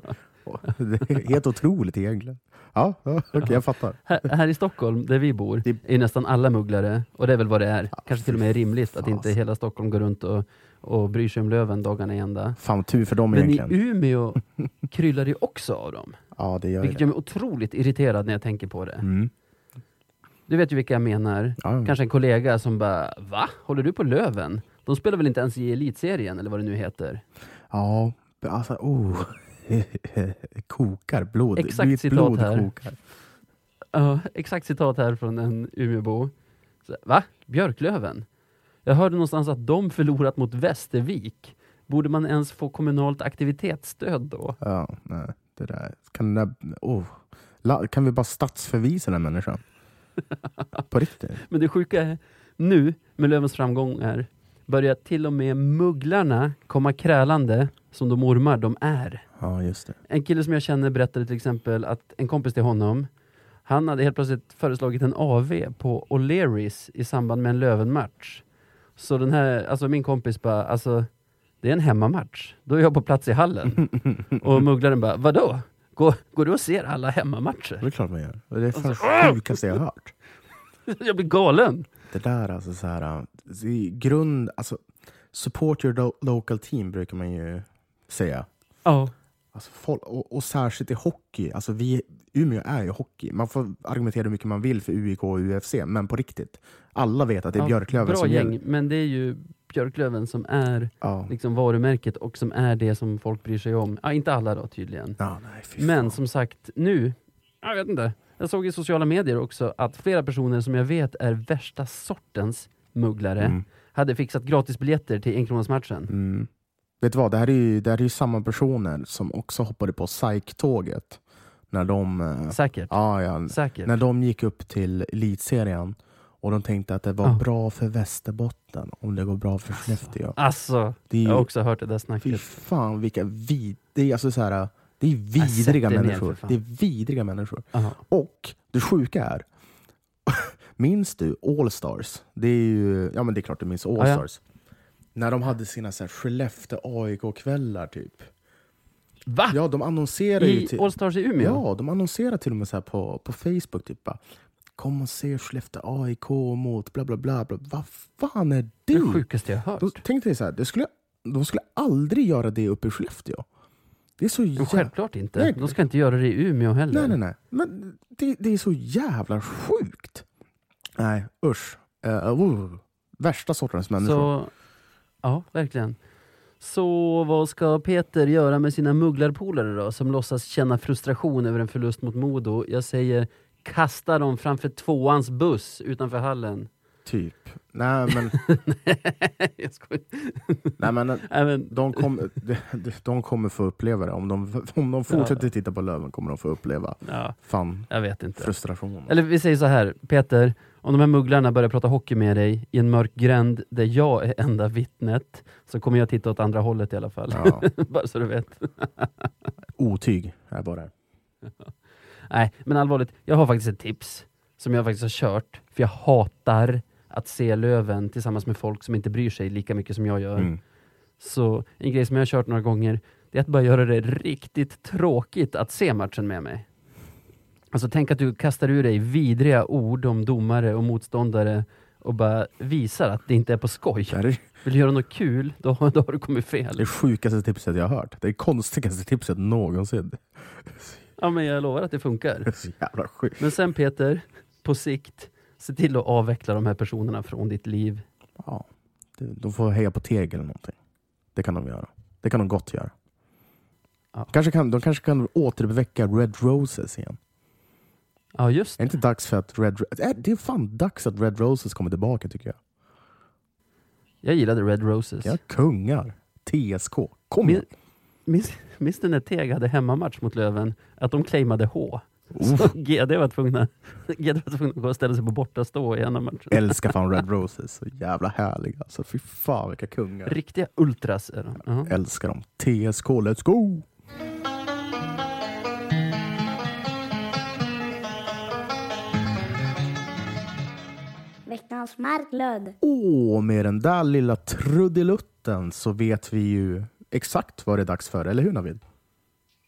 Det är helt otroligt egentligen. Ja, ja okej, jag fattar. Här, här i Stockholm, där vi bor, Det- är nästan alla mugglare, och det är väl vad det är. Kanske till och med rimligt att inte hela Stockholm går runt och, och bryr sig om Löven dagarna i ända. Fan tur för dem Men i egentligen. Umeå kryllar det också av dem, Ja, det gör vilket det. gör mig otroligt irriterad när jag tänker på det. Mm. Du vet ju vilka jag menar. Ja. Kanske en kollega som bara Va? Håller du på Löven? De spelar väl inte ens i elitserien eller vad det nu heter? Ja, alltså oh. kokar blod. Exakt Mitt citat blod här. kokar. Ja, exakt citat här från en Umeåbo. Så, Va? Björklöven? Jag hörde någonstans att de förlorat mot Västervik. Borde man ens få kommunalt aktivitetsstöd då? Ja, nej, det där. Kan, det där oh. La, kan vi bara statsförvisa den människan? På riktigt? Men det sjuka är, nu med Lövens framgångar börjar till och med mugglarna komma krälande som de ormar de är. Ja, just det. En kille som jag känner berättade till exempel att en kompis till honom, han hade helt plötsligt föreslagit en AV på O'Learys i samband med en Löven-match. Så den här, alltså min kompis bara, alltså det är en hemmamatch. Då är jag på plats i hallen. Och mugglaren bara, vadå? Går, går du och ser alla hemmamatcher? Det är klart man gör. Det är fan det sjukaste jag har hört. Jag blir galen! Det där alltså så här, i grund, alltså support your lo- local team brukar man ju säga. Ja. Alltså, folk, och, och särskilt i hockey. Alltså vi, Umeå är ju hockey. Man får argumentera hur mycket man vill för UIK och UFC, men på riktigt. Alla vet att det är Ja, Björklöven Bra som gäng, gäller. men det är ju Björklöven som är Ja. liksom varumärket och som är det som folk bryr sig om. Ja, inte alla då tydligen. Ja, nej, Men som sagt, nu, jag vet inte. Jag såg i sociala medier också att flera personer som jag vet är värsta sortens mugglare Mm. hade fixat gratisbiljetter till enkronasmatchen. Mm. Vet du vad, det här är ju, det här är samma personer som också hoppade på SAIK-tåget. När de, eh, Säkert. ja, ja, Säkert. när de gick upp till elitserien och de tänkte att det var Ja. bra för Västerbotten om det går bra för Skellefteå. Alltså, Det är jag har också hört det där fy snacket. fan vilka vid, det är alltså så här, det är vidriga människor. Det är vidriga människor. Ja. Och det sjuka är, minns du Allstars? Det är ju, ja men det är klart du minns ja. Allstars. När de hade sina så här Skellefteå AIK-kvällar typ. Va? Ja, de annonserar ju I till... Allstars i Umeå? Ja, de annonserar till och med så på, på Facebook. Typ bara, Kom och se Skellefteå AIK mot bla bla bla. bla. Vad fan är Det det? sjukaste jag har Då hört. tänkte jag så här, det skulle, de skulle aldrig göra det uppe i Skellefteå. Det är så jävla... självklart inte. Nej. De ska inte göra det i Umeå heller. Nej, nej, nej. Men det, det är så jävla sjukt. Nej, usch. Uh, uh, värsta sortens människor. Så, ja, verkligen. Så vad ska Peter göra med sina mugglarpolare då, som låtsas känna frustration över en förlust mot Modo? Jag säger kasta dem framför tvåans buss utanför hallen. typ. Nej men, Jag skojar. nej, men Nej, men, de, kom, de, de kommer få uppleva det. Om de, om de fortsätter titta på Löven kommer de få uppleva ja, fan jag vet inte. frustration. Eller vi säger så här, Peter, om de här mugglarna börjar prata hockey med dig i en mörk gränd där jag är enda vittnet, så kommer jag titta åt andra hållet i alla fall. Ja, Bara så du vet. otyg är bara. Nej, men allvarligt, jag har faktiskt ett tips som jag faktiskt har kört, för jag hatar att se Löven tillsammans med folk som inte bryr sig lika mycket som jag gör. Mm. Så en grej som jag har kört några gånger, det är att bara göra det riktigt tråkigt att se matchen med mig. Alltså tänk att du kastar ur dig vidriga ord om domare och motståndare och bara visar att det inte är på skoj. Det är Vill du göra något kul, då, då har du kommit fel. det sjukaste tipset jag har hört. Det är konstigaste tipset någonsin. Ja, men jag lovar att det Det funkar. är så jävla sjukt. Men sen Peter, på sikt, se till att avveckla de här personerna från ditt liv. Ja, det- de får heja på Tegel eller någonting. Det kan de göra. Det kan de gott göra. Ja. Kanske kan, de kanske kan återuppväcka Red Roses igen. Ja, just Är det inte dags för att Red Ro- äh, Det är fan dags att Red Roses kommer tillbaka tycker jag. Jag gillade Red Roses. Ja, kungar. TSK. Kom Min- igen. Minns, minns du när Teg hade hemmamatch mot Löven? Att de claimade H. Så GD var tvungna, GD var tvungna att gå och ställa sig på bortastå i ena matchen. älskar fan Red Roses. Så jävla härliga. Alltså, fy fan vilka kungar. Riktiga ultras är de. Ja. Älskar dem. TSK, let's go! Veckans Marklund. Åh, med den där lilla trudelutten så vet vi ju exakt vad det är dags för, eller hur Navid?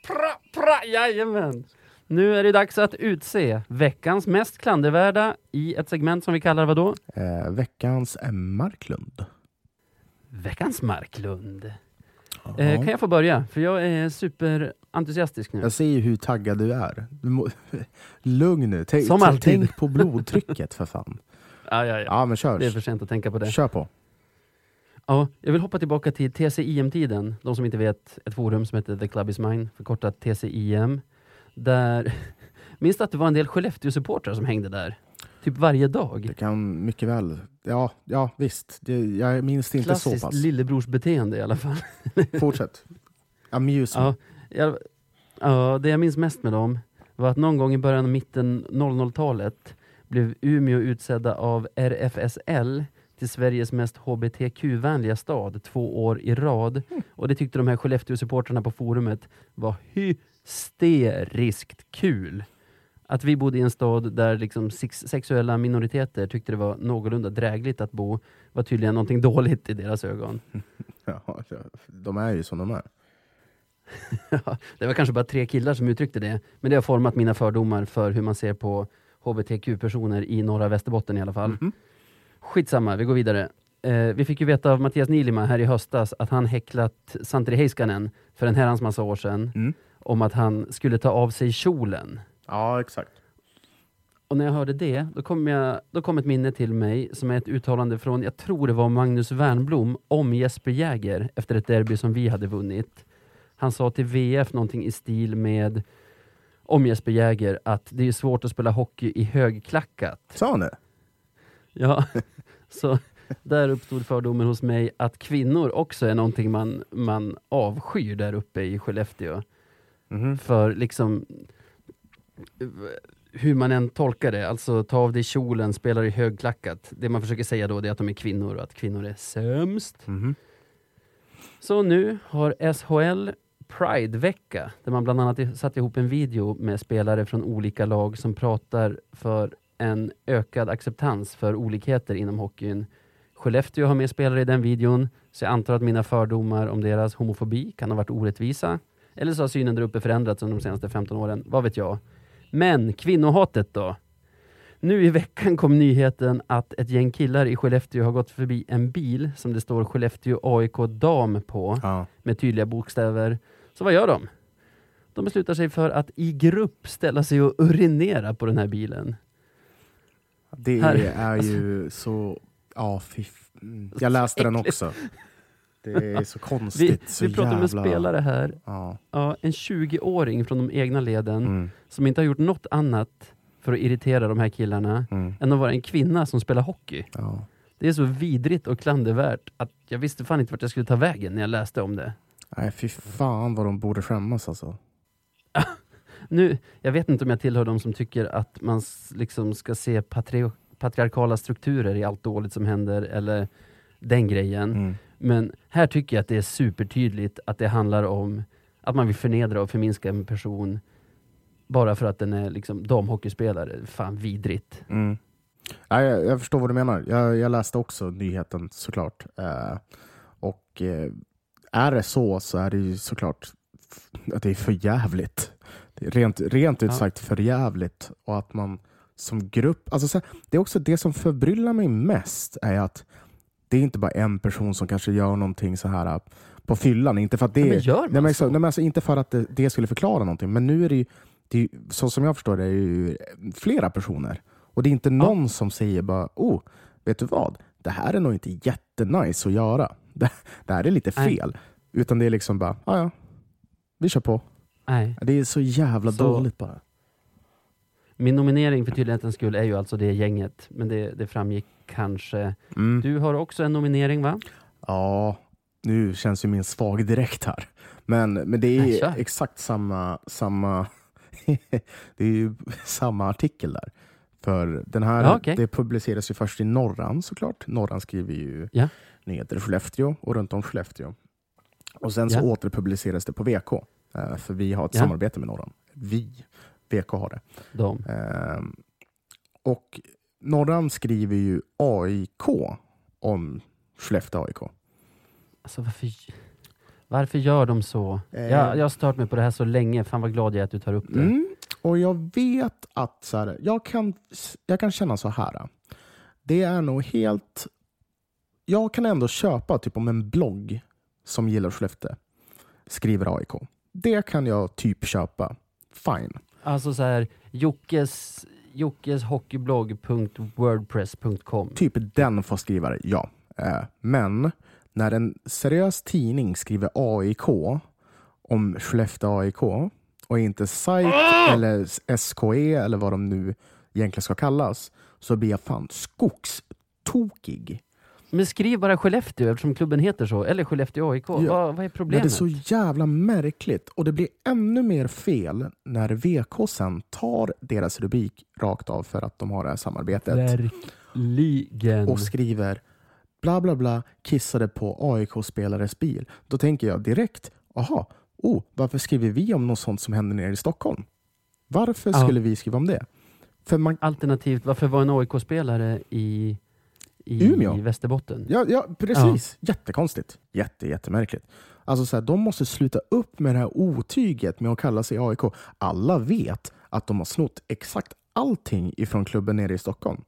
Pra, pra, jajamän! Nu är det dags att utse veckans mest klandervärda i ett segment som vi kallar vad då? Eh, veckans Marklund. Veckans Marklund. Eh, kan jag få börja? För jag är superentusiastisk nu. Jag ser ju hur taggad du är. Du må... Lugn nu. Tänk, Som alltid. tänk på blodtrycket för fan. Ja, ja, ja. Ja, men kör. Det är för sent att tänka på det. Kör på. Ja, jag vill hoppa tillbaka till TCIM-tiden. De som inte vet, ett forum som heter The Club Is Mine, förkortat TCIM. Där, minns du att det var en del Skellefteå-supportrar som hängde där? Typ varje dag. Det kan mycket väl... Ja, ja visst. Det, jag minns det inte så Klassiskt pass. lillebrorsbeteende i alla fall. Fortsätt. Amuse. Ja, jag, ja, det jag minns mest med dem var att någon gång i början och mitten 00-talet blev Umeå utsedda av RFSL till Sveriges mest HBTQ-vänliga stad två år i rad. Och det tyckte de här Skellefteå-supportrarna på forumet var hysteriskt kul. Att vi bodde i en stad där liksom sex sexuella minoriteter tyckte det var någorlunda drägligt att bo var tydligen någonting dåligt i deras ögon. Ja, de är ju som de är. Det var kanske bara tre killar som uttryckte det, men det har format mina fördomar för hur man ser på HBTQ-personer i norra Västerbotten i alla fall. Mhm. Skitsamma, vi går vidare. Eh, vi fick ju veta av Mattias Nilima här i höstas att han häcklat Santeri Heiskanen för en herrans massa år sedan Mm. om att han skulle ta av sig kjolen. Ja, exakt. Och när jag hörde det, då kom, jag, då kom ett minne till mig som är ett uttalande från, jag tror det var Magnus Wernblom om Jesper Jäger efter ett derby som vi hade vunnit. Han sa till VF någonting i stil med om Jesper Jäger att det är svårt att spela hockey i högklackat. Sa han det? Ja, så där uppstod fördomen hos mig att kvinnor också är någonting man, man avskyr där uppe i Skellefteå. Mhm. För liksom hur man än tolkar det, alltså ta av dig kjolen, spelar i högklackat. Det man försöker säga då är att de är kvinnor och att kvinnor är sämst. Mhm. Så nu har SHL Pride-vecka, där man bland annat satte ihop en video med spelare från olika lag som pratar för en ökad acceptans för olikheter inom hockeyn. Skellefteå har med spelare i den videon, så jag antar att mina fördomar om deras homofobi kan ha varit orättvisa. Eller så har synen där uppe förändrats under de senaste 15 åren, vad vet jag. Men kvinnohatet då? Nu i veckan kom nyheten att ett gäng killar i Skellefteå har gått förbi en bil som det står Skellefteå AIK dam på Ja. med tydliga bokstäver. Så vad gör de? De beslutar sig för att i grupp ställa sig och urinera på den här bilen. Det Här- är ju så... Ja, fy... mm. Jag läste den också. Det är så Vi, konstigt. så vi pratar om en jävla... spelare här, Ja. ja, en 20-åring från de egna leden Mm. som inte har gjort något annat för att irritera de här killarna Mm. än att vara en kvinna som spelar hockey. Ja. Det är så vidrigt och klandervärt att jag visste fan inte vart jag skulle ta vägen när jag läste om det. Nej, fy fan vad de borde skämmas alltså. Nu, jag vet inte om jag tillhör de som tycker att man liksom ska se patri patriarkala strukturer i allt dåligt som händer, eller den grejen. Mm. Men här tycker jag att det är supertydligt att det handlar om att man vill förnedra och förminska en person bara för att den är liksom damhockeyspelare. Fan vidrigt. Mm. Ja, jag, jag förstår vad du menar. Jag, jag läste också nyheten såklart. Eh, och eh, är det så så är det ju såklart att det är för jävligt. Det är rent, rent ut Ja. sagt för jävligt. Och att man som grupp... Alltså så det är också det som förbryllar mig mest är att det är inte bara en person som kanske gör någonting så här på fyllan. Inte för att det, Ja, men gör man nej, men, så? så? Nej, men alltså, inte för att det, det skulle förklara någonting. Men nu är det ju, det så som jag förstår det, är ju flera personer. Och det är inte någon som säger bara, oh, vet du vad? Det här är nog inte jättenice att göra. Det, det här är lite Nej. fel. Utan det är liksom bara, ja ja, vi kör på. Nej. Det är så jävla Så- dåligt bara. Min nominering för tydlighetens skull är ju alltså det gänget, men det, det framgick kanske. Mm. Du har också en nominering va? Ja, nu känns ju min svag direkt här. Men, men det är Nej, exakt samma, samma det är ju samma artikel där. För den här, Ja, okej. det publiceras ju först i Norran såklart. Norran skriver ju Ja. nyheter i Skellefteå och runt om Skellefteå. Och sen så Ja. återpubliceras det på VK. eh, För vi har ett Ja. samarbete med Norran. Vi, VK har det. De. Ehm, och Norran skriver ju AIK om Skellefteå AIK. Alltså varför, varför gör de så? Eh. Jag, jag har stört mig på det här så länge, fan vad glad jag är att du tar upp det. Mm. Och jag vet att så här, jag, kan, jag kan känna så här. Det är nog helt... Jag kan ändå köpa typ om en blogg som gillar Skellefteå skriver AIK. Det kan jag typ köpa. Fine. Alltså så här, Jockes, Jockes hockeyblogg.wordpress.com. Typ den får skriva det, ja. Eh, Men när en seriös tidning skriver AIK om Skellefteå AIK och inte SAIK eller SKE eller vad de nu egentligen ska kallas så blir jag fan skogstokig. Men skriv bara Skellefteå eftersom klubben heter så, eller Skellefteå AIK. Vad, vad är Men det är problemet? så jävla märkligt och det blir ännu mer fel när VK sen tar deras rubrik rakt av för att de har det här samarbetet. Verkligen. och skriver bla bla bla kissade på AIK-spelares bil. Då tänker jag direkt, aha, oh, varför skriver vi om något sånt som händer nere i Stockholm? Varför Ja. skulle vi skriva om det? För man, Alternativt, varför var en AIK-spelare i, i Umeå? Västerbotten? ja, ja, precis. Jättekonstigt. Jätte, jättemärkligt. Alltså så här, de måste sluta upp med det här otyget med att kalla sig AIK. Alla vet att de har snott exakt allting ifrån klubben nere i Stockholm.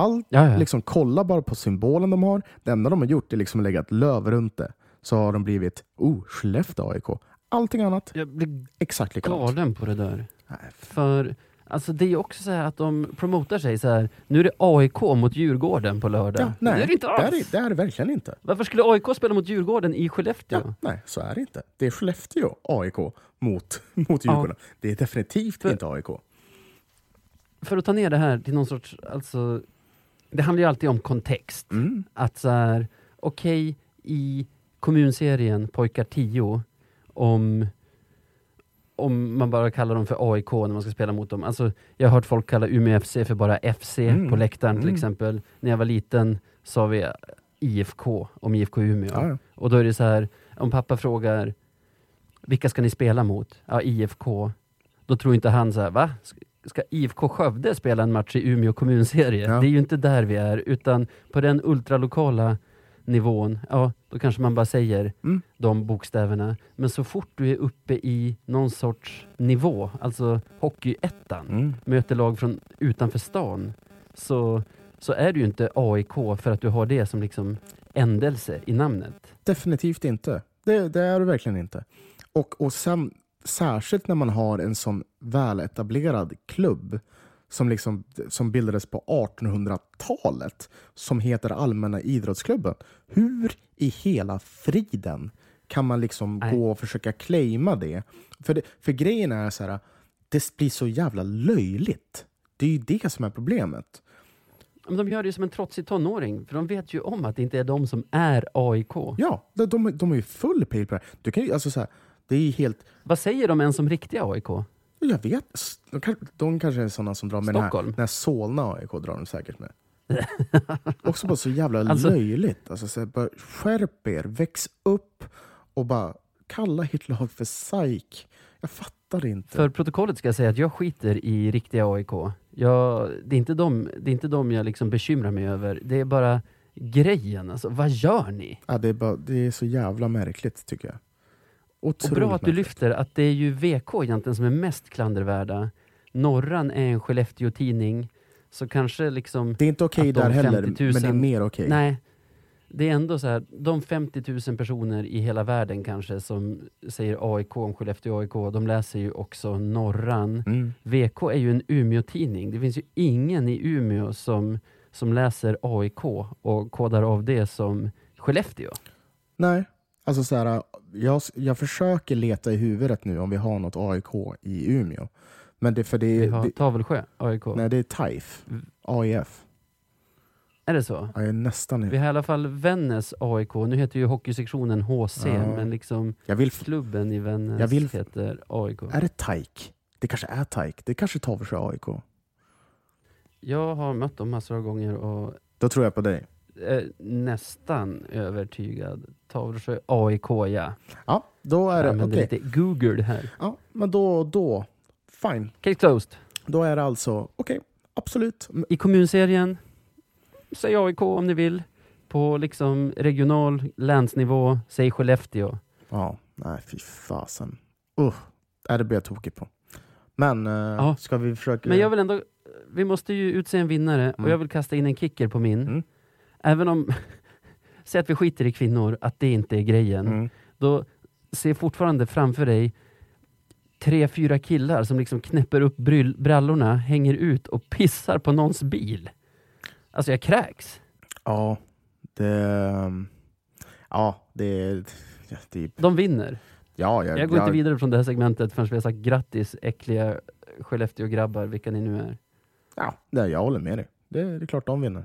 Allt Ja, ja. liksom kolla bara på symbolen de har. Det enda de har gjort är liksom att lägga ett löv runt det. Så har de blivit, oh, Skellefteå AIK. Allting annat, Jag blir exakt likadant. galen på det där. Nej, För alltså det är också så här att de promotar sig så här. nu är det AIK mot Djurgården på lördag. Ja, nej, det är det inte det alls. är, det är det verkligen inte. Varför skulle AIK spela mot Djurgården i Skellefteå? Ja, nej, så är det inte. Det är Skellefteå AIK mot, mot Djurgården. Det är definitivt För- inte AIK. För att ta ner det här till någon sorts, alltså, det handlar ju alltid om kontext. Mm. Att så här, okej i kommunserien Pojkar 10, om, om man bara kallar dem för AIK när man ska spela mot dem. Alltså, jag har hört folk kalla Umeå FC för bara FC Mm. på läktaren till Mm. exempel. När jag var liten sa vi IFK om IFK Umeå. Ja. Och då är det så här, om pappa frågar vilka ska ni spela mot? Ja, IFK. Då tror inte han så här, va? Ska IFK Skövde spela en match i Umeå kommunserie? Ja. Det är ju inte där vi är, utan på den ultralokala nivån, ja, då kanske man bara säger Mm. de bokstäverna. Men så fort du är uppe i någon sorts nivå, alltså Hockeyettan, Mm. möter lag från utanför stan, så, så är du ju inte AIK för att du har det som liksom ändelse i namnet. Definitivt inte. Det, det är det verkligen inte. Och, och sen, särskilt när man har en sån väletablerad klubb som, liksom, som bildades på 1800-talet som heter Allmänna idrottsklubben. Hur i hela friden kan man liksom Nej. gå och försöka claima det? För, det, för grejen är så här, det blir så jävla löjligt. Det är ju det som är problemet. Men de gör det som en trotsig tonåring, för de vet ju om att det inte är de som är AIK. Ja, de, de, de är ju full pil på det. Du kan ju, alltså så här, det är helt... Vad säger de ens om riktiga AIK? Jag vet. De, kan, de kanske är sådana som drar med den här, Stockholm. den här Solna AIK drar de säkert med. Också bara så jävla Alltså- löjligt. Alltså, så här, bara, skärp er, väx upp och bara kalla ert lag för psyk. Jag fattar inte. För protokollet ska jag säga att jag skiter i riktiga AIK. Jag, det, är inte de, det är inte de jag liksom bekymrar mig över. Det är bara grejen. Alltså, vad gör ni? Ja, det, är bara, det är så jävla märkligt tycker jag. Och Otroligt bra att du lyfter att det är ju VK egentligen som är mest klandervärda. Norran är en Skellefteå-tidning. Så kanske liksom... Det är inte okej de där heller, 50 000 men det är mer okej. Nej. Det är ändå så här, de 50 000 personer i hela världen kanske som säger AIK om Skellefteå AIK, de läser ju också Norran. Mm. VK är ju en Umeå-tidning. Det finns ju ingen i Umeå som, som läser AIK och kodar av det som Skellefteå. Nej, alltså så här, jag, jag försöker leta i huvudet nu om vi har något AIK i Umeå. Men det, för det, Vi är- har det, Tavelsjö AIK. nej, det är TAIF, AIF. Är det så? Jag är nästan... Vi har i alla fall Vännäs AIK. Nu heter ju hockeysektionen HC, Ja. men liksom Jag vill, klubben i Vännäs Jag vill- heter AIK. är det TAIK? Det kanske är TAIK. Det kanske för sig AIK. Jag har mött dem massor av gånger och Då tror jag på dig. Är nästan övertygad. Tavelsjö AIK, ja. Ja, då är det okej. lite Google här. Ja, men då, då, fine. Case closed. Då är det alltså, okej, absolut. M- I kommunserien, säg AIK om ni vill. På liksom regional, länsnivå, säg Skellefteå. Ja, nej fy fasen. Uh, är det blir jag tokig på. Men, eh, Ja. ska vi försöka... Men jag vill ändå, vi måste ju utse en vinnare och Mm. jag vill kasta in en kicker på min. Mm. Även om, säg att vi skiter i kvinnor, att det inte är grejen. Mm. Då se fortfarande framför dig tre, fyra killar som liksom knäpper upp brallorna, hänger ut och pissar på någons bil. Alltså jag kräks. Ja, det... Ja, det... Ja, det De vinner. ja, jag, Jag går jag, inte vidare från det här segmentet förrän vi har sagt grattis äckliga Skellefteå-grabbar, vilka ni nu är. Ja, det, jag håller med dig. Det, det är klart de vinner.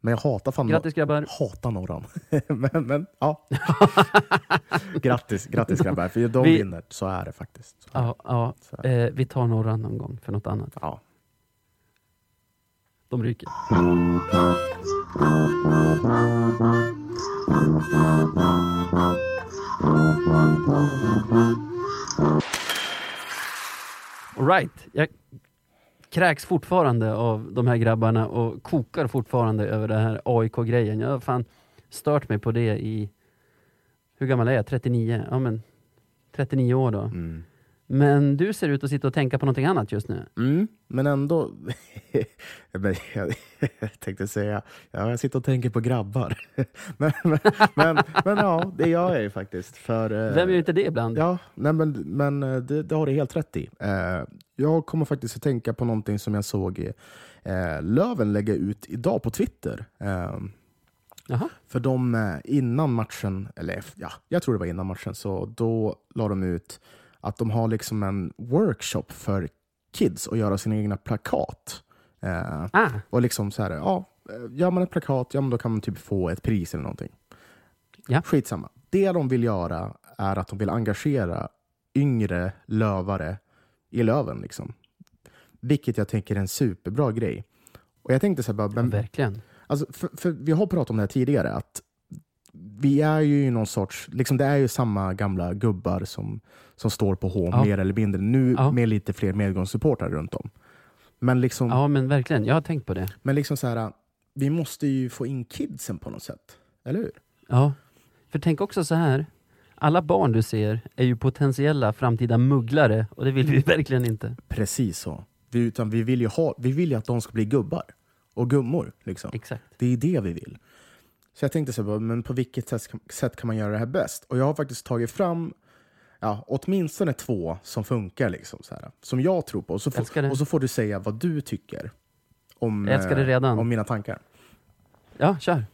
Men jag hatar fan Grattis grabbar! hatar Norran. men, men ja. grattis, grattis grabbar. För de Vi- vinner. Så är det faktiskt. Är Ja, ja, det. Är det. eh, vi tar några någon gång för något annat. Ja. De ryker. Alright, jag kräks fortfarande av de här grabbarna och kokar fortfarande över den här AIK-grejen. Jag har fan stört mig på det i, hur gammal är jag? 39? Ja men 39 år då. Mm. Men du ser ut att sitta och tänka på någonting annat just nu. Mm, men ändå... men jag, jag tänkte säga, ja, jag sitter och tänker på grabbar. men, men, men, men ja, det gör jag ju faktiskt. För, eh, Vem gör inte det ibland? Ja, nej, men, men eh, det, det har du helt rätt i. Eh, jag kommer faktiskt att tänka på någonting som jag såg Löven lägga ut idag på Twitter. Eh, Jaha. för de innan matchen, eller ja, jag tror det var innan matchen, så då la de ut att de har liksom en workshop för kids att göra sina egna plakat. Eh, Ah, och liksom så här, ja, eh, gör man ett plakat, ja men då kan man typ få ett pris eller någonting. Ja. Skitsamma. Det de vill göra är att de vill engagera yngre lövare i Löven. Liksom. Vilket jag tänker är en superbra grej. Och jag tänkte så här, bara, men, verkligen. Alltså, för, för vi har pratat om det här tidigare, att vi är ju någon sorts, liksom det är ju samma gamla gubbar som, som står på H Ja. mer eller mindre. Nu Ja. med lite fler medgångssupportrar runt om. Men liksom, Ja, men verkligen. Jag har tänkt på det. men liksom så här, vi måste ju få in kidsen på något sätt. Eller hur? Ja. För tänk också så här. Alla barn du ser är ju potentiella framtida mugglare och det vill vi verkligen inte. Precis så. Vi, utan vi, vill ju ha, vi vill ju att de ska bli gubbar och gummor. Liksom. Exakt. Det är det vi vill. Så jag tänkte så här, men på vilket sätt kan, sätt kan man göra det här bäst? Och jag har faktiskt tagit fram ja, åtminstone två som funkar, liksom, så här, som jag tror på. Och så, får, och så får du säga vad du tycker om, eh, om mina tankar. Ja, kör.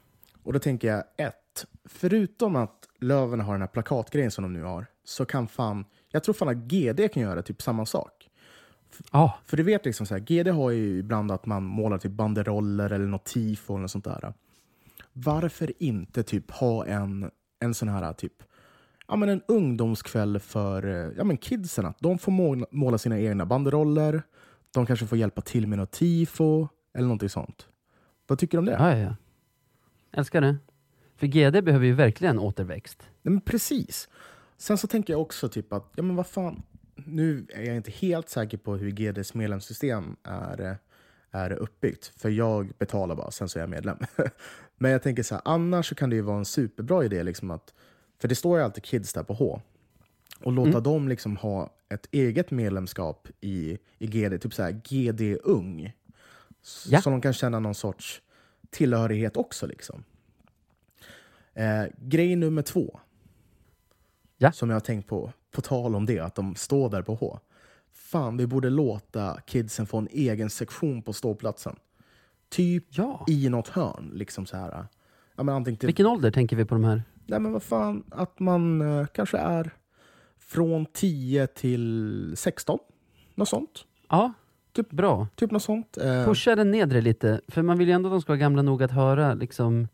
Och då tänker jag, ett, förutom att Löven har den här plakatgrejen som de nu har, så kan fan, jag tror fan att GD kan göra typ samma sak. Ja, För du vet, liksom så här, GD har ju ibland att man målar typ banderoller eller något tifo eller något sånt där. Varför inte typ ha en, en sån här typ ja, men en ungdomskväll för ja, men kidsen? Att de får måla, måla sina egna banderoller. De kanske får hjälpa till med något tifo eller någonting sånt. Vad tycker du om det? ja, ja, ja. Älskar det. För GD behöver ju verkligen återväxt. Nej, men precis. Sen så tänker jag också typ att, ja men vad fan, nu är jag inte helt säker på hur GDs medlemssystem är, är uppbyggt. För jag betalar bara, sen så är jag medlem. men jag tänker så här, annars så kan det ju vara en superbra idé, liksom att, för det står ju alltid kids där på H. Och låta dem liksom ha ett eget medlemskap i, i GD, typ så här GD Ung. Ja. Så de kan känna någon sorts tillhörighet också. Liksom. Eh, grej nummer två Ja. som jag har tänkt på, på tal om det, att de står där på H. Fan, vi borde låta kidsen få en egen sektion på ståplatsen. Typ Ja. i något hörn. Liksom så här. Ja, men antingen till, Vilken ålder tänker vi på de här? Nej, men vad fan, att man eh, kanske är från 10 till 16. Något sånt. Ja, Typ- bra. Typ något sånt. Eh, Pusha den nedre lite, för man vill ju ändå att de ska vara gamla nog att höra liksom,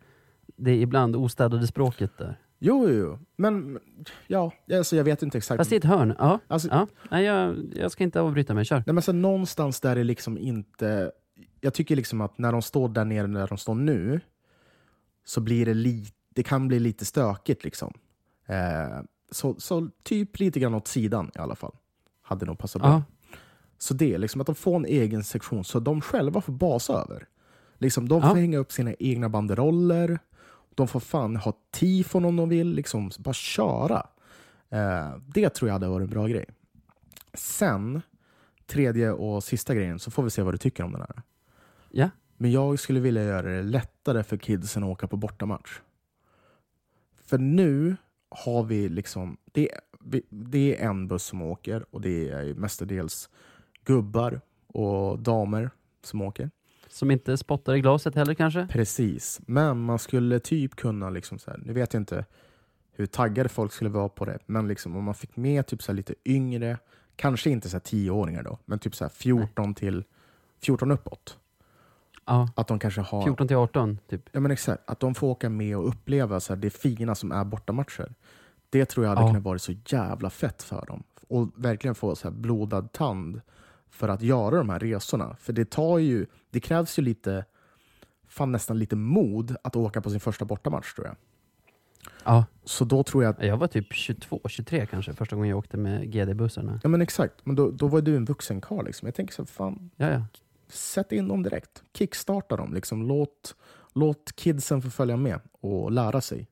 det ibland ostädade språket där. Jo, jo, jo. Men ja, alltså, jag vet inte exakt. Fast i ett hörn, ja. Alltså, ja. Nej, jag, jag ska inte avbryta mig, kör. Nej, men så någonstans där det liksom inte... Jag tycker liksom att när de står där nere, där de står nu, så blir det lite... Det kan bli lite stökigt liksom. Eh, så, så typ lite grann åt sidan i alla fall. Hade nog passat bra. Ja. Så det, liksom att de får en egen sektion så de själva får basa över. Liksom, de får Ja. hänga upp sina egna banderoller. De får fan ha tifon om de vill. Liksom, bara köra. Eh, det tror jag hade varit en bra grej. Sen, tredje och sista grejen, så får vi se vad du tycker om den här. ja. Men jag skulle vilja göra det lättare för kidsen att åka på bortamatch. För nu har vi liksom, det, det är en buss som åker och det är mestadels gubbar och damer som åker. Som inte spottar i glaset heller kanske? Precis, men man skulle typ kunna, liksom så här, nu vet jag inte hur taggade folk skulle vara på det, men liksom om man fick med typ så lite yngre, kanske inte så här 10-åringar då, men typ så här 14 till 14 uppåt. Ja. Att de kanske har 14 till 18, typ. Ja men exakt, att de får åka med och uppleva så här, det fina som är bortamatcher. Det tror jag hade Ja. kunnat vara så jävla fett för dem. Och verkligen få så här blodad tand för att göra de här resorna. För det tar ju, det krävs ju lite, fan nästan lite mod att åka på sin första bortamatch tror jag. Ja. Så då tror jag att, Jag var typ 22, 23 kanske, första gången jag åkte med GD-bussarna. ja men exakt, men då, då var du en vuxen karl liksom. Jag tänker så fan, Ja, ja. sätt in dem direkt. Kickstarta dem. Liksom. Låt, låt kidsen få följa med och lära sig.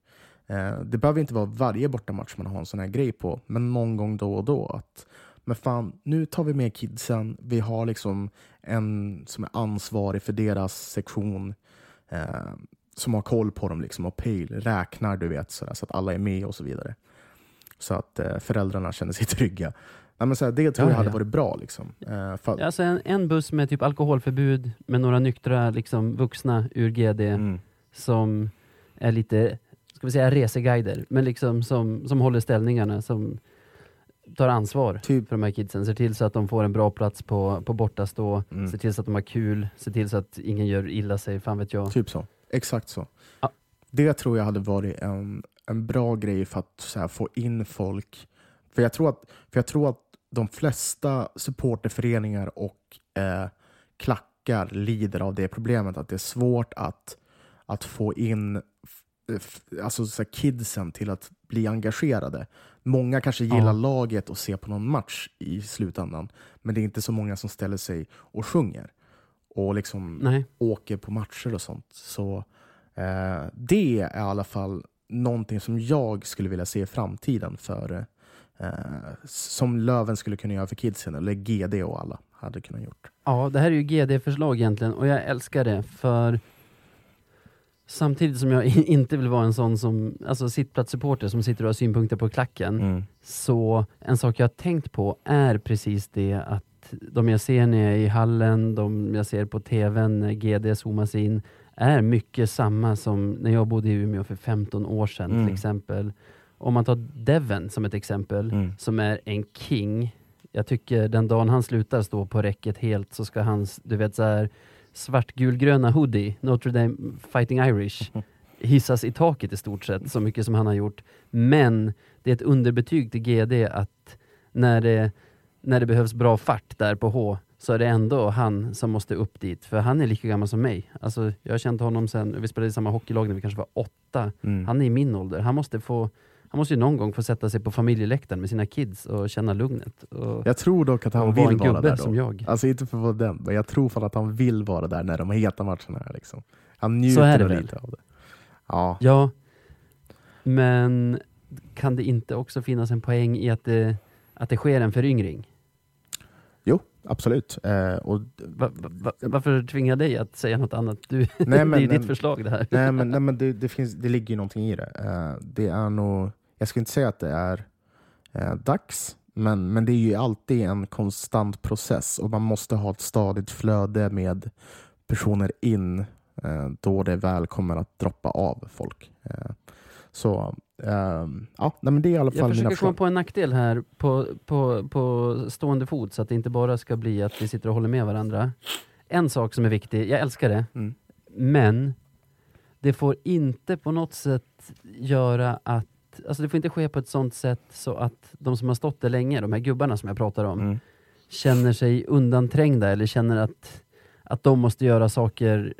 Eh, det behöver inte vara varje bortamatch man har en sån här grej på, men någon gång då och då. att men fan, nu tar vi med kidsen. Vi har liksom en som är ansvarig för deras sektion. Eh, som har koll på dem liksom, och pejl, räknar du vet, så, så att alla är med och så vidare. Så att eh, föräldrarna känner sig trygga. Nej, men så här, det tror Ja, jag hade ja. varit bra. Liksom. Eh, för, Ja, Alltså en, en buss med typ alkoholförbud, med några nyktra liksom, vuxna ur GD mm. som är lite, ska vi säga reseguider, men liksom som, som håller ställningarna, som tar ansvar Typ för de här kidsen, ser till så att de får en bra plats på, på bortastå, Mm. ser till så att de har kul, ser till så att ingen gör illa sig, fan vet jag. Typ så. Exakt så. Ja. Det tror jag hade varit en, en bra grej för att här, få in folk. För jag tror att, för jag tror att de flesta supporterföreningar och eh, klackar lider av det problemet att det är svårt att, att få in alltså, så här, kidsen till att bli engagerade. Många kanske gillar Ja. laget och ser på någon match i slutändan, men det är inte så många som ställer sig och sjunger och liksom Nej. åker på matcher och sånt. Så eh, det är i alla fall någonting som jag skulle vilja se i framtiden för eh, som Löven skulle kunna göra för kidsen, eller GD och alla hade kunnat gjort. Ja, det här är ju GD-förslag egentligen och jag älskar det för samtidigt som jag inte vill vara en sån som, alltså sittplatssupporter som sitter och har synpunkter på klacken, så en sak jag har tänkt på är precis det att de jag ser när jag är i hallen, de jag ser på tvn när GD zoomas in, är mycket samma som när jag bodde i Umeå för 15 år sedan Mm. till exempel. Om man tar Devon som ett exempel, Mm. som är en king Jag tycker den dagen han slutar stå på räcket helt så ska hans, du vet så här svartgulgröna hoodie, Notre Dame Fighting Irish, hissas i taket i stort sett, så mycket som han har gjort. Men det är ett underbetyg till GD att när det, när det behövs bra fart där på H, så är det ändå han som måste upp dit. För han är lika gammal som mig. Alltså, jag har känt honom sen, vi spelade i samma hockeylag när vi kanske var åtta. Mm. Han är i min ålder. Han måste, få, han måste ju någon gång få sätta sig på familjeläktaren med sina kids och känna lugnet. Och, Jag tror dock att han och vara vill en vara där då. som jag. Alltså inte för att vara den, men jag tror fan att han vill vara där när de heta matcherna är. Liksom. Han Så njuter är det nog väl. lite av det. Ja, Ja, men kan det inte också finnas en poäng i att det, att det sker en föryngring? jo, absolut. Eh, och, Va, va, va, varför tvingar jag dig att säga något annat? Du, Nej, det är men- ju ditt men- förslag det här. nej, men, nej, men det, det, finns, det ligger ju någonting i det. Eh, det är nog, jag skulle inte säga att det är eh, dags, men, men det är ju alltid en konstant process och man måste ha ett stadigt flöde med personer in eh, då det väl kommer att droppa av folk. Eh, så ehm, ja, nej, men det är i alla fall Jag försöker komma på en nackdel här på, på, på stående fot så att det inte bara ska bli att vi sitter och håller med varandra. En sak som är viktig, jag älskar det, Mm. men det får inte på något sätt göra att Alltså det får inte ske på ett sånt sätt så att de som har stått där länge, de här gubbarna som jag pratar om, Mm. känner sig undanträngda eller känner att, att de måste göra saker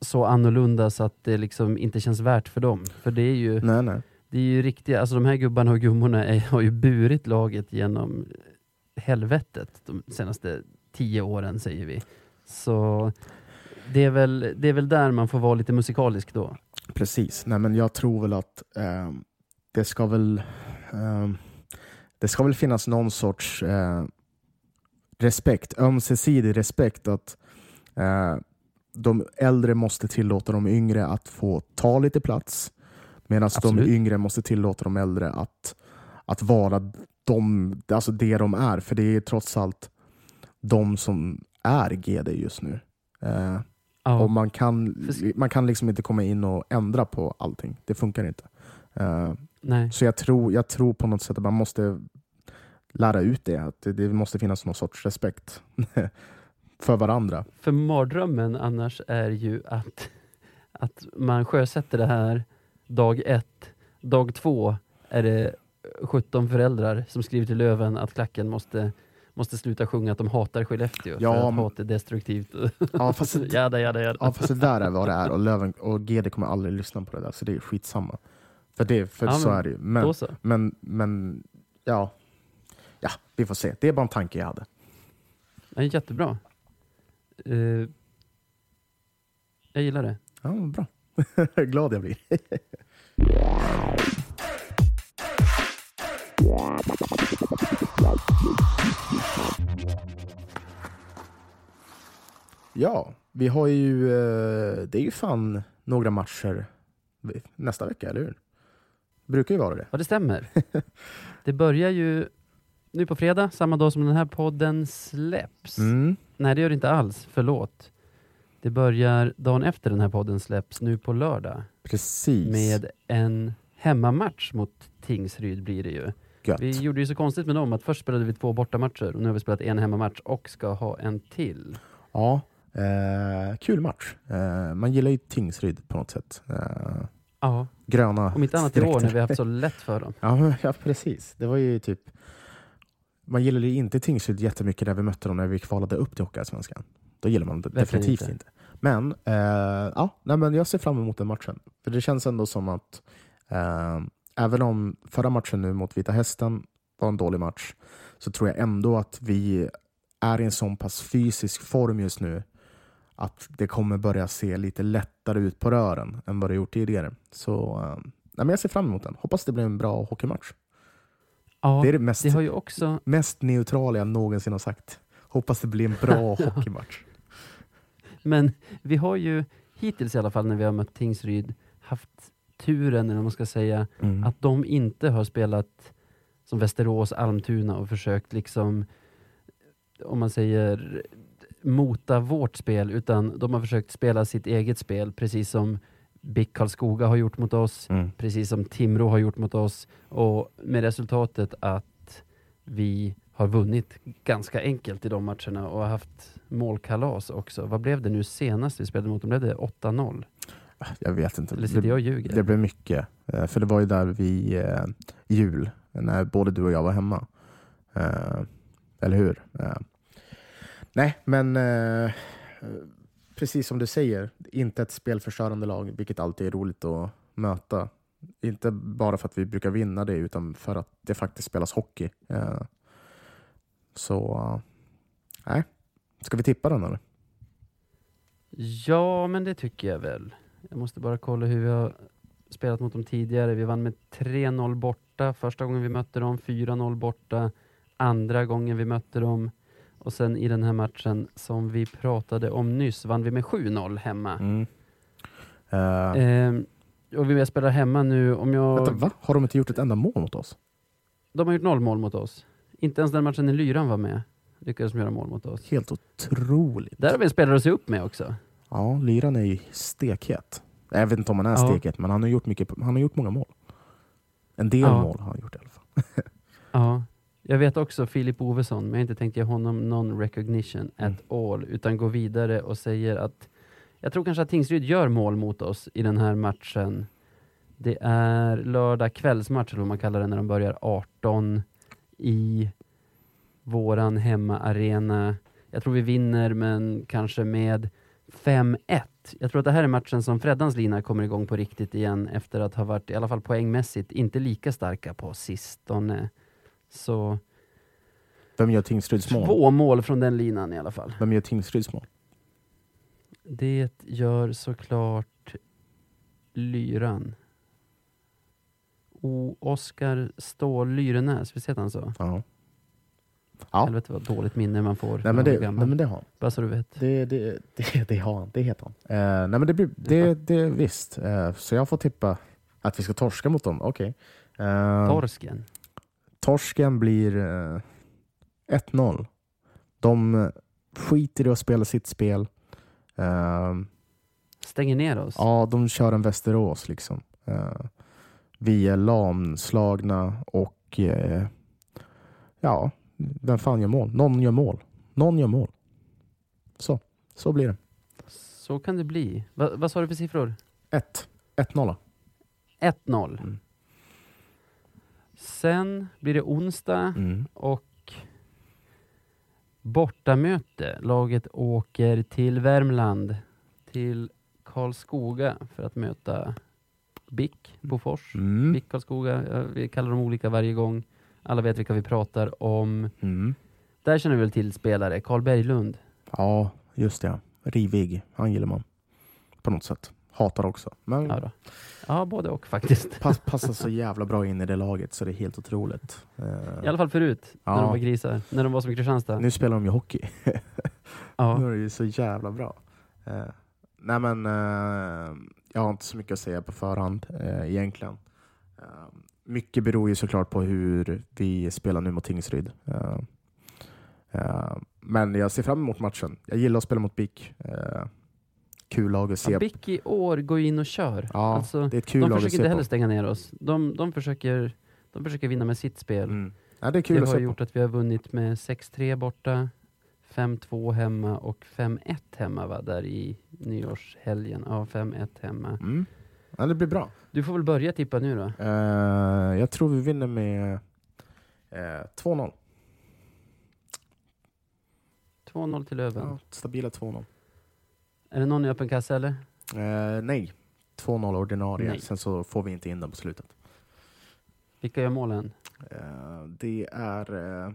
så annorlunda så att det liksom inte känns värt för dem. För det är ju, Nej, nej. det är ju riktiga, alltså de här gubbarna och gummorna är, har ju burit laget genom helvetet de senaste tio åren säger vi. Så det är väl, det är väl där man får vara lite musikalisk då. Precis. Nej, men jag tror väl att ehm, det ska väl ehm, det ska väl finnas någon sorts eh, respekt, ömsesidig respekt att eh, de äldre måste tillåta de yngre att få ta lite plats medan de yngre måste tillåta de äldre att, att vara de, alltså det de är. För det är trots allt de som är GD just nu. Eh, Ja. och man kan, man kan liksom inte komma in och ändra på allting. Det funkar inte. Eh, Nej. så jag tror, jag tror på något sätt att man måste lära ut det. Att det, det måste finnas någon sorts respekt för varandra. För mardrömmen annars är ju att, att man sjösätter det här dag ett, dag två är det 17 föräldrar som skriver till Löven att klacken måste, måste sluta sjunga att de hatar Skellefteå Ja, för att men- hat är destruktivt. Ja, fast, jada, jada, jada. ja, fast det där är vad det är och, Löven, och GD kommer aldrig lyssna på det där, så det är skitsamma. För, det, för Ja, så men är det ju. Men, men, men ja. ja, vi får se. Det är bara en tanke jag hade. Ja, jättebra. Eh, jag gillar det. Ja, bra. Glad jag blir. Ja, vi har ju, eh, det är ju fan några matcher nästa vecka, eller hur? Brukar ju vara det. Ja, det stämmer. det börjar ju nu på fredag, samma dag som den här podden släpps. Mm. Nej, det gör det inte alls. Förlåt. Det börjar dagen efter den här podden släpps, nu på lördag, Precis. med en hemmamatch mot Tingsryd blir det ju. Gött. Vi gjorde ju så konstigt med dem att först spelade vi två bortamatcher och nu har vi spelat en hemmamatch och ska ha en till. Ja, eh, kul match. Eh, man gillar ju Tingsryd på något sätt. Eh, Ja, gröna om inte annat i år när vi har haft så lätt för dem. Ja, ja, precis. Det var ju typ... Man gillade ju inte Tingsryd jättemycket när vi mötte dem när vi kvalade upp till Hockeyallsvenskan. Då gillar man det definitivt inte. inte. Men, eh, ja, nej, men jag ser fram emot den matchen. För det känns ändå som att eh, även om förra matchen nu mot Vita Hästen var en dålig match så tror jag ändå att vi är i en sån pass fysisk form just nu att det kommer börja se lite lättare ut på rören än vad det gjort tidigare. Så eh, men jag ser fram emot den. Hoppas det blir en bra hockeymatch. Ja, Det är det mest, det har ju också mest neutrala jag någonsin har sagt. Hoppas det blir en bra hockeymatch. Men vi har ju hittills i alla fall när vi har mött Tingsryd haft turen, eller man ska säga, Mm. att de inte har spelat som Västerås, Almtuna och försökt liksom, om man säger mota vårt spel, utan de har försökt spela sitt eget spel, precis som BIK Karlskoga har gjort mot oss, precis som Timrå har gjort mot oss och med resultatet att vi har vunnit ganska enkelt i de matcherna och har haft målkalas också. Vad blev det nu senast vi spelade mot dem? Blev det 8-0? Jag vet inte. Eller sitter jag och ljuger? det blev mycket. Eh, För det var ju där vid eh, jul, när både du och jag var hemma. Eh, eller hur? Nej, men eh, precis som du säger, inte ett spelförstörande lag, vilket alltid är roligt att möta. Inte bara för att vi brukar vinna det, utan för att det faktiskt spelas hockey. Eh, så, eh. Ska vi tippa den eller? Ja, men det tycker jag väl. Jag måste bara kolla hur vi har spelat mot dem tidigare. Vi vann med 3-0 borta första gången vi mötte dem, 4-0 borta andra gången vi mötte dem och sen i den här matchen som vi pratade om nyss vann vi med 7-0 hemma. Mm. Eh, Ehm, och vi spelar hemma nu. Om jag... vänta, va? Har de inte gjort ett enda mål mot oss? De har gjort noll mål mot oss. Inte ens den matchen när Lyran var med lyckades de göra mål mot oss. Helt otroligt. Där har vi en spelare att se upp med också. Ja, Lyran är ju stekhet. Jag vet inte om han är Ja. stekhet, men han har gjort, mycket, han har gjort många mål. En del Ja. mål har han gjort i alla fall. Ja. Jag vet också Filip Ovesson, men jag har inte tänkt ge honom någon recognition Mm. at all, utan gå vidare och säger att jag tror kanske att Tingsryd gör mål mot oss i den här matchen. Det är lördag kvällsmatch, eller vad man kallar det, när de börjar 18 i våran hemmaarena. Jag tror vi vinner, men kanske med 5-1. Jag tror att det här är matchen som Freddans lina kommer igång på riktigt igen efter att ha varit, i alla fall poängmässigt, inte lika starka på sistone. Så Vem gör Tingsryds mål? två mål från den linan i alla fall. Vem gör Tingsryds mål? Det gör såklart Lyran. O. Oskar Ståhl Lyrenäs, visst heter han så? Ja. Ja. Helvete vad dåligt minne man får. Nej, men det, nej men det har han. Bara så du vet. Det, det, det, det har han. Det heter han. Eh, nej men det, blir, det, det visst. Eh, så jag får tippa att vi ska torska mot dem. Okej. Eh, Torsken. Torsken blir eh, 1-0. De eh, skiter i att spela sitt spel. Eh, Stänger ner oss. Ja, de kör en Västerås liksom. Eh, vi är lamslagna och eh, ja, vem fan gör mål? Någon gör mål. Någon gör mål. Så, så blir det. Så kan det bli. Va, vad sa du för siffror? 1. 1-0. 1-0. Mm. Sen blir det onsdag Mm. och bortamöte. Laget åker till Värmland, till Karlskoga för att möta BIK Bofors. Mm. BIK Karlskoga, vi kallar dem olika varje gång. Alla vet vilka vi pratar om. Mm. Där känner vi väl till spelare, Karl Berglund. Ja, just det. Rivig. Han gillar man. På något sätt. Hatar också. Men Ja, då. ja både och faktiskt. pass, passar så jävla bra in i det laget så det är helt otroligt. Eh, I alla fall förut, när Ja. de var grisar. När de var som Kristianstad. nu spelar de ju hockey. Ja. Nu är det ju så jävla bra. Eh, nej men, eh, jag har inte så mycket att säga på förhand eh, egentligen. Mycket beror ju såklart på hur vi spelar nu mot Tingsryd. Men jag ser fram emot matchen. Jag gillar att spela mot BIK. Kul lag att se. Ja, BIK i år går ju in och kör. Ja, alltså, det är ett kul de lag försöker inte heller stänga ner oss. De, de, försöker, de försöker vinna med sitt spel. Mm. Ja, det är kul det att har se på. gjort att vi har vunnit med 6-3 borta, 5-2 hemma och 5-1 hemma va? där i nyårshelgen. Ja, 5-1 hemma. Mm. Ja, det blir bra. Du får väl börja tippa nu då. Eh, jag tror vi vinner med eh, 2-0. 2-0 till Löven. Ja, stabila 2-0. Är det någon i öppen kassa eller? Eh, nej. 2-0 ordinarie. Nej. Sen så får vi inte in den på slutet. Vilka gör målen? Eh, det är eh,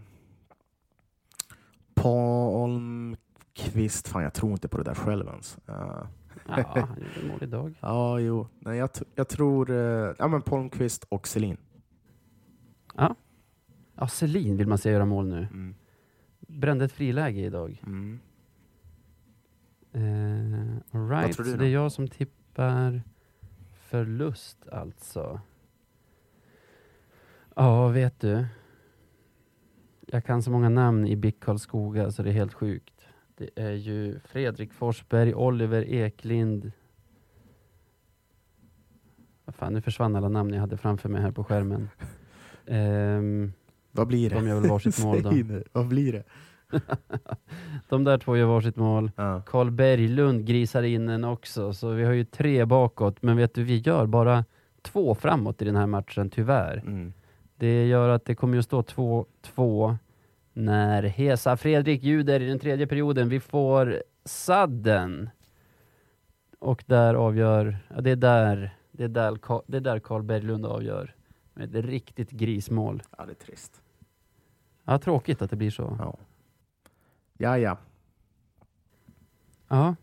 Palmqvist. Fan, jag tror inte på det där själv ens. Eh, Ja, han gjorde mål idag. ja, jo. Nej, jag, jag tror eh, ja, men Palmqvist och Selin. Ja, Selin vill man se göra mål nu. Mm. Brände ett friläge idag. Mm. All right, tror du så då? det är jag som tippar förlust alltså. Ja, vet du. Jag kan så många namn i BIK Karlskoga så det är helt sjukt. Det är ju Fredrik Forsberg, Oliver Eklind. Vad fan, nu försvann alla namn jag hade framför mig här på skärmen. Ehm, Vad blir det? De gör väl varsitt mål då. Vad blir det? De där två gör varsitt mål. Ja. Karl Berglund grisar in en också, så vi har ju tre bakåt. Men vet du, vi gör bara två framåt i den här matchen, tyvärr. Mm. Det gör att det kommer ju stå 2-2 när Hesa Fredrik ljuder i den tredje perioden. Vi får sadden. Och där avgör, ja, det är där, det är där, Ka- det är där Karl Berglund avgör. Med ett riktigt grismål. ja, det är trist. Ja, tråkigt att det blir så. Ja. Ja, ja. Ja.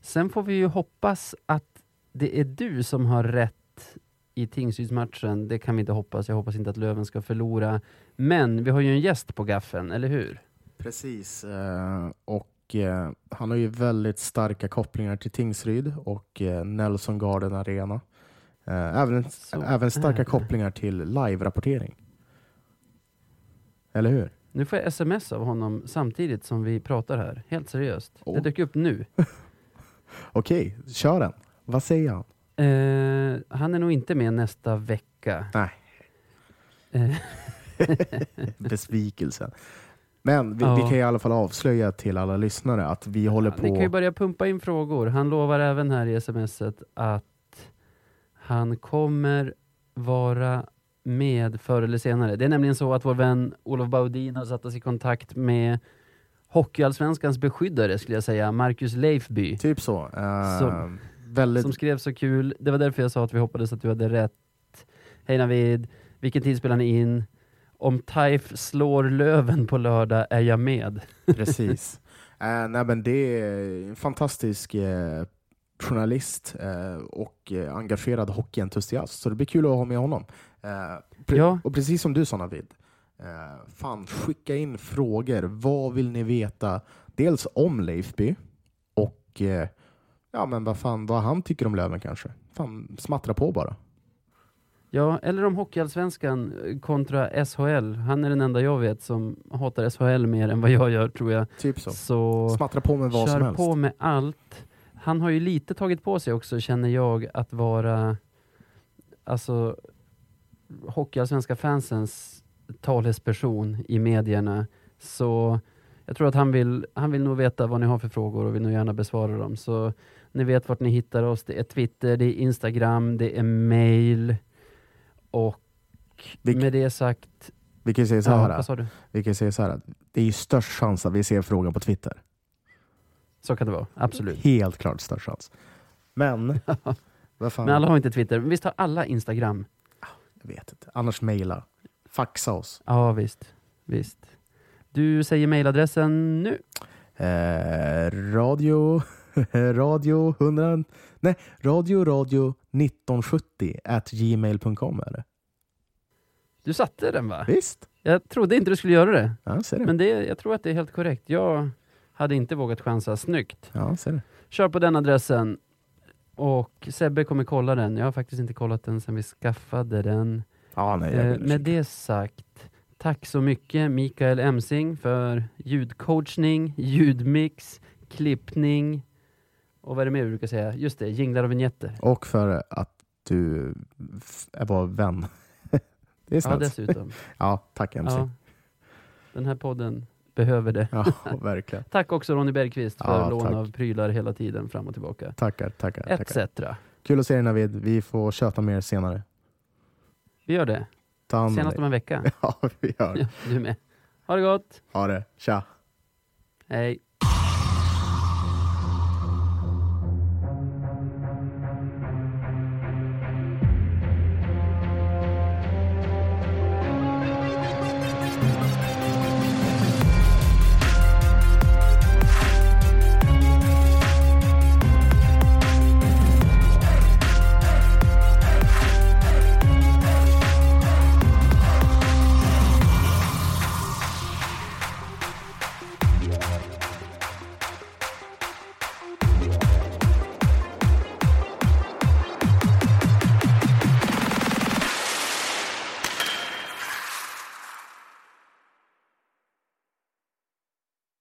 Sen får vi ju hoppas att det är du som har rätt i Tingsrydsmatchen. Det kan vi inte hoppas. Jag hoppas inte att Löven ska förlora. Men vi har ju en gäst på gaffeln, eller hur? Precis. eh, Och eh, han har ju väldigt starka kopplingar till Tingsryd och eh, Nelson Garden Arena. Även, även starka kopplingar till live-rapportering. Eller hur? Nu får jag sms av honom samtidigt som vi pratar här. Helt seriöst. Det Åh. dök upp nu. Okej, kör den. Vad säger han? Eh, han är nog inte med nästa vecka. Nej. Eh, Besvikelsen. Men vi, Ja. vi kan i alla fall avslöja till alla lyssnare att vi håller Ni kan ju på... börja pumpa in frågor. Han lovar även här i smset att han kommer vara med förr eller senare. Det är nämligen så att vår vän Olof Baudin har satt oss i kontakt med Hockeyallsvenskans beskyddare, skulle jag säga, Marcus Leifby. Typ så. Eh, Som- väldigt... Som skrev så kul. Det var därför jag sa att vi hoppades att du hade rätt. Hej Navid, vilken tid spelar ni in? Om Taif slår Löven på lördag är jag med. Precis. Eh, nej, men det är en fantastisk eh, journalist och engagerad hockeyentusiast. Så det blir kul att ha med honom. Eh, Ja. Och precis som du sa Navid, eh, fan skicka in frågor. Vad vill ni veta? Dels om Leifby och eh, ja, men vad, fan, vad han tycker om Löven kanske. Fan, smattra på bara. Ja, eller om Hockeyallsvenskan kontra SHL. Han är den enda jag vet som hatar SHL mer än vad jag gör tror jag. Typ så. Så Smattra på med vad som kör helst. på med allt. Han har ju lite tagit på sig också, känner jag, att vara alltså Hockeyallsvenska fansens talesperson i medierna. Så jag tror att han vill, han vill nog veta vad ni har för frågor och vill nog gärna besvara dem. Så ni vet vart ni hittar oss. Det är Twitter, det är Instagram, det är mail. Och Vi- med det sagt... Vi kan säga så Ja, här. sa du? Vi kan säga så här det är ju störst chans att vi ser frågan på Twitter. Så kan det vara, absolut. Helt klart störst chans. Men, Men alla har inte Twitter. Visst har alla Instagram? Jag vet inte. Annars mejla. Faxa oss. Ja, visst. visst. Du säger mejladressen nu. Eh, radio, radio 100, nej, radio radio 1970 at gmail.com är det. Du satte den va? Visst? Jag trodde inte du skulle göra det. Ja, ser det. Men det, jag tror att det är helt korrekt. Jag hade inte vågat chansa. Snyggt. Ja, ser det. Kör på den adressen. Och Sebbe kommer kolla den. Jag har faktiskt inte kollat den sedan vi skaffade den. Ja, nej, Eh, med det sagt, tack så mycket Mikael Emsing för ljudcoachning, ljudmix, klippning och vad är det mer du brukar säga? Just det, jinglar och vignetter. Och för att du var vän. det är Ja, snällt. dessutom. Ja, tack. Ja, Ja, den här podden behöver det. verkligen. Tack också Ronny Bergqvist för Ja, lån tack. av prylar hela tiden fram och tillbaka. Tackar, tackar. Etc. Kul att se dig Navid. Vi får köta mer senare. Vi gör det. Senast om en vecka. Ja, vi gör. Ja, du med. Ha det gott. Ha det. Tja. Hej.